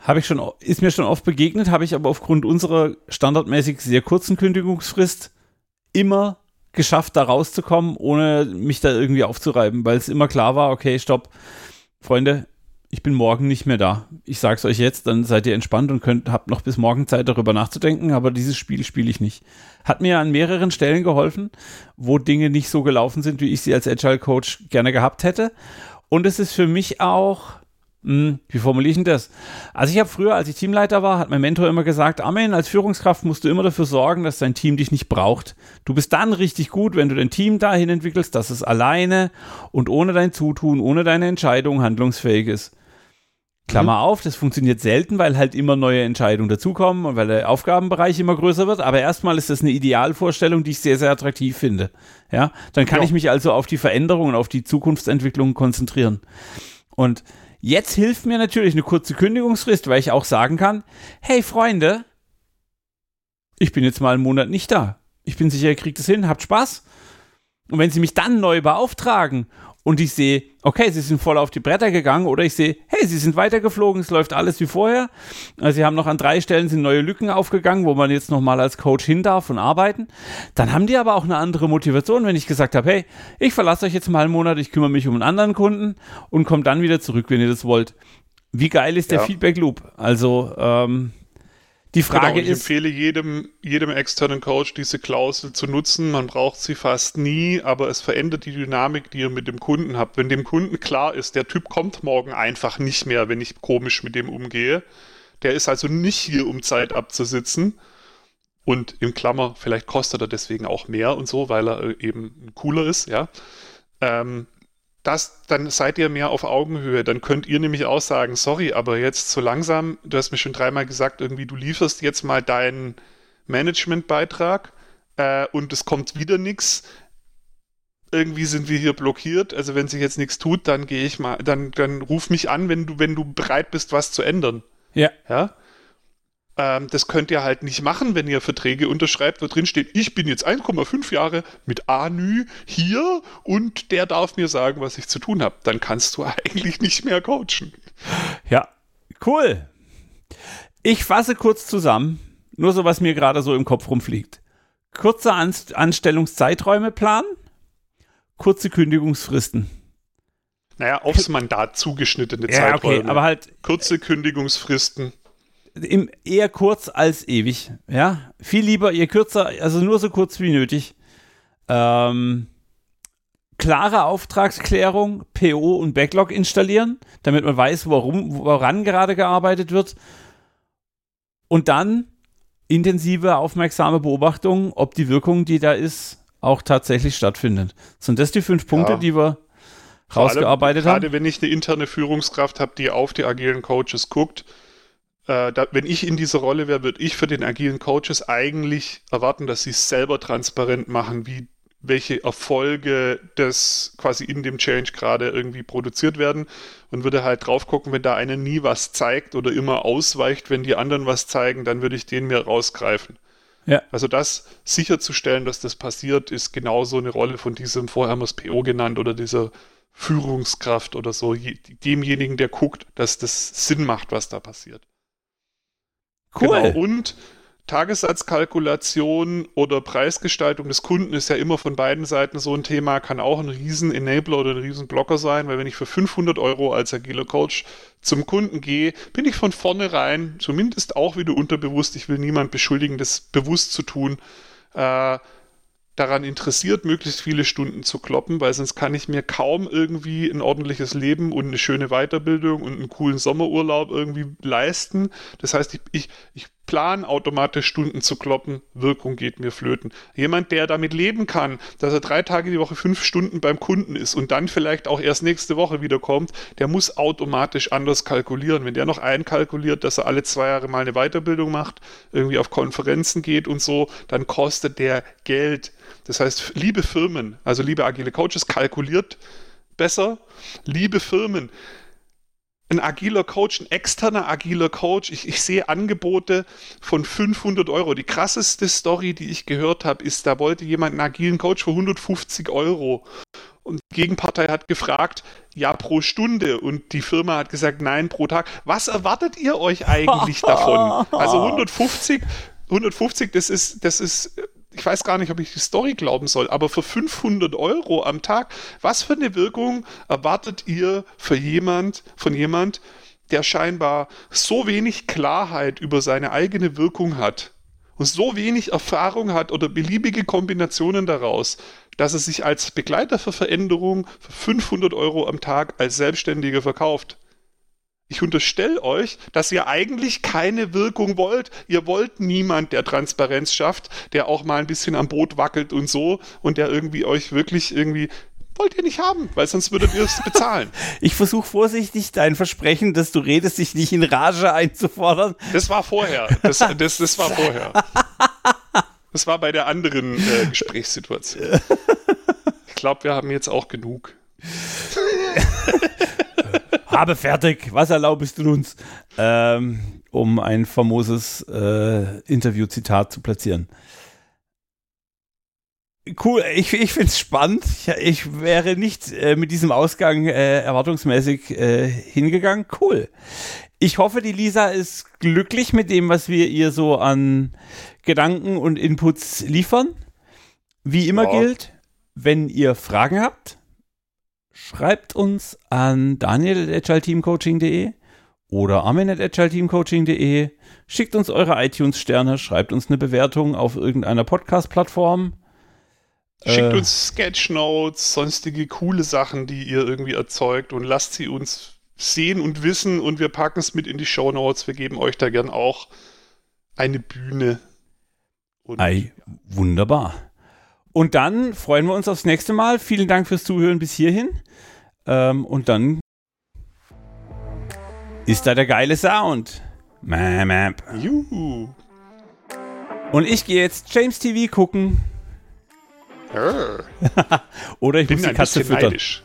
Habe ich schon, ist mir schon oft begegnet, habe ich aber aufgrund unserer standardmäßig sehr kurzen Kündigungsfrist immer geschafft, da rauszukommen, ohne mich da irgendwie aufzureiben, weil es immer klar war, okay, stopp, Freunde, ich bin morgen nicht mehr da. Ich sag's euch jetzt, dann seid ihr entspannt und könnt, habt noch bis morgen Zeit darüber nachzudenken, aber dieses Spiel spiele ich nicht. Hat mir an mehreren Stellen geholfen, wo Dinge nicht so gelaufen sind, wie ich sie als Agile Coach gerne gehabt hätte. Und es ist für mich auch, hm, wie formuliere ich denn das? Also ich habe früher, als ich Teamleiter war, hat mein Mentor immer gesagt, Amen, als Führungskraft musst du immer dafür sorgen, dass dein Team dich nicht braucht. Du bist dann richtig gut, wenn du dein Team dahin entwickelst, dass es alleine und ohne dein Zutun, ohne deine Entscheidung handlungsfähig ist. Klammer mhm. auf, das funktioniert selten, weil halt immer neue Entscheidungen dazukommen und weil der Aufgabenbereich immer größer wird. Aber erstmal ist das eine Idealvorstellung, die ich sehr, sehr attraktiv finde. Ja, dann kann ja. ich mich also auf die Veränderungen, auf die Zukunftsentwicklung konzentrieren. Und jetzt hilft mir natürlich eine kurze Kündigungsfrist, weil ich auch sagen kann, hey Freunde, ich bin jetzt mal einen Monat nicht da. Ich bin sicher, ihr kriegt es hin, habt Spaß. Und wenn sie mich dann neu beauftragen und ich sehe, okay, sie sind voll auf die Bretter gegangen oder ich sehe, hey, sie sind weitergeflogen, es läuft alles wie vorher. Also sie haben noch an drei Stellen sind neue Lücken aufgegangen, wo man jetzt nochmal als Coach hin darf und arbeiten. Dann haben die aber auch eine andere Motivation, wenn ich gesagt habe, hey, ich verlasse euch jetzt mal einen Monat, ich kümmere mich um einen anderen Kunden und komme dann wieder zurück, wenn ihr das wollt. Wie geil ist der ja. Feedback Loop? Also, ähm, die genau, Frage genau, ich ist. Ich empfehle jedem, jedem externen Coach diese Klausel zu nutzen. Man braucht sie fast nie, aber es verändert die Dynamik, die ihr mit dem Kunden habt. Wenn dem Kunden klar ist, der Typ kommt morgen einfach nicht mehr, wenn ich komisch mit dem umgehe. Der ist also nicht hier, um Zeit abzusitzen. Und im Klammer, vielleicht kostet er deswegen auch mehr und so, weil er äh, eben cooler ist, ja. Ähm, das, dann seid ihr mehr auf Augenhöhe. Dann könnt ihr nämlich auch sagen, sorry, aber jetzt so langsam, du hast mir schon dreimal gesagt, irgendwie du lieferst jetzt mal deinen Managementbeitrag äh, und es kommt wieder nichts. Irgendwie sind wir hier blockiert. Also wenn sich jetzt nichts tut, dann gehe ich mal, dann, dann ruf mich an, wenn du, wenn du bereit bist, was zu ändern. Ja. Ja. Ähm, das könnt ihr halt nicht machen, wenn ihr Verträge unterschreibt, wo drin steht, ich bin jetzt 1,5 Jahre mit ANÜ hier und der darf mir sagen, was ich zu tun habe. Dann kannst du [laughs] eigentlich nicht mehr coachen. Ja, cool. Ich fasse kurz zusammen, nur so, was mir gerade so im Kopf rumfliegt. Kurze An Anstellungszeiträume planen, kurze Kündigungsfristen. Naja, aufs Mandat zugeschnittene ja, Zeiträume. Okay, aber halt. Kurze Kündigungsfristen im, eher kurz als ewig. Ja, viel lieber, je kürzer, also nur so kurz wie nötig. Ähm, klare Auftragsklärung, PO und Backlog installieren, damit man weiß, warum, woran gerade gearbeitet wird. Und dann intensive, aufmerksame Beobachtung, ob die Wirkung, die da ist, auch tatsächlich stattfindet. Sind das die fünf Punkte, ja. die wir rausgearbeitet allem, haben? Gerade wenn ich eine interne Führungskraft habe, die auf die agilen Coaches guckt, äh, da, wenn ich in dieser Rolle wäre, würde ich für den agilen Coaches eigentlich erwarten, dass sie es selber transparent machen, wie welche Erfolge das quasi in dem Change gerade irgendwie produziert werden und würde halt drauf gucken, wenn da einer nie was zeigt oder immer ausweicht, wenn die anderen was zeigen, dann würde ich den mir rausgreifen. Ja. Also das sicherzustellen, dass das passiert, ist genauso eine Rolle von diesem, vorher haben wir es PO genannt, oder dieser Führungskraft oder so, demjenigen, der guckt, dass das Sinn macht, was da passiert. Cool. Genau. Und Tagessatzkalkulation oder Preisgestaltung des Kunden ist ja immer von beiden Seiten so ein Thema, kann auch ein riesen Enabler oder ein riesen Blocker sein, weil wenn ich für 500 Euro als agiler Coach zum Kunden gehe, bin ich von vornherein, zumindest auch wieder unterbewusst, ich will niemand beschuldigen, das bewusst zu tun, äh, daran interessiert, möglichst viele Stunden zu kloppen, weil sonst kann ich mir kaum irgendwie ein ordentliches Leben und eine schöne Weiterbildung und einen coolen Sommerurlaub irgendwie leisten. Das heißt, ich, ich, ich plan automatisch Stunden zu kloppen, Wirkung geht mir flöten. Jemand, der damit leben kann, dass er drei Tage die Woche fünf Stunden beim Kunden ist und dann vielleicht auch erst nächste Woche wiederkommt, der muss automatisch anders kalkulieren. Wenn der noch einkalkuliert, dass er alle zwei Jahre mal eine Weiterbildung macht, irgendwie auf Konferenzen geht und so, dann kostet der Geld. Das heißt, liebe Firmen, also liebe agile Coaches, kalkuliert besser. Liebe Firmen, ein agiler Coach, ein externer agiler Coach. Ich, ich sehe Angebote von 500 Euro. Die krasseste Story, die ich gehört habe, ist, da wollte jemand einen agilen Coach für 150 Euro. Und die Gegenpartei hat gefragt, ja, pro Stunde. Und die Firma hat gesagt, nein, pro Tag. Was erwartet ihr euch eigentlich davon? [laughs] Also 150, 150, das ist, das ist ich weiß gar nicht, ob ich die Story glauben soll, aber für 500 Euro am Tag, was für eine Wirkung erwartet ihr für jemand, von jemand, der scheinbar so wenig Klarheit über seine eigene Wirkung hat und so wenig Erfahrung hat oder beliebige Kombinationen daraus, dass er sich als Begleiter für Veränderung für 500 Euro am Tag als Selbstständiger verkauft? Ich unterstelle euch, dass ihr eigentlich keine Wirkung wollt. Ihr wollt niemand, der Transparenz schafft, der auch mal ein bisschen am Boot wackelt und so und der irgendwie euch wirklich irgendwie wollt ihr nicht haben, weil sonst würdet ihr es [laughs] bezahlen. Ich versuche vorsichtig dein Versprechen, dass du redest, dich nicht in Rage einzufordern. Das war vorher. Das, das, das war vorher. Das war bei der anderen äh, Gesprächssituation. Ich glaube, wir haben jetzt auch genug. [laughs] habe fertig, was erlaubst du uns? Ähm, um ein famoses äh, Interview-Zitat zu platzieren. Cool, ich, ich finde es spannend. Ich, ich, wäre nicht äh, mit diesem Ausgang äh, erwartungsmäßig äh, hingegangen. Cool. Ich hoffe, die Lisa ist glücklich mit dem, was wir ihr so an Gedanken und Inputs liefern. Wie immer ja. gilt, wenn ihr Fragen habt, schreibt uns an daniel.agileteamcoaching.de oder armin.agileteamcoaching.de. Schickt uns eure iTunes-Sterne, schreibt uns eine Bewertung auf irgendeiner Podcast-Plattform. Schickt äh, uns Sketchnotes, sonstige coole Sachen, die ihr irgendwie erzeugt und lasst sie uns sehen und wissen und wir packen es mit in die Show Notes. Wir geben euch da gern auch eine Bühne. Und, Ei, wunderbar. Und dann freuen wir uns aufs nächste Mal. Vielen Dank fürs Zuhören bis hierhin. Ähm, und dann ist da der geile Sound. Map. Juhu. Und ich gehe jetzt James TV gucken. [laughs] Oder ich Bin muss die Katze füttern. Neidisch.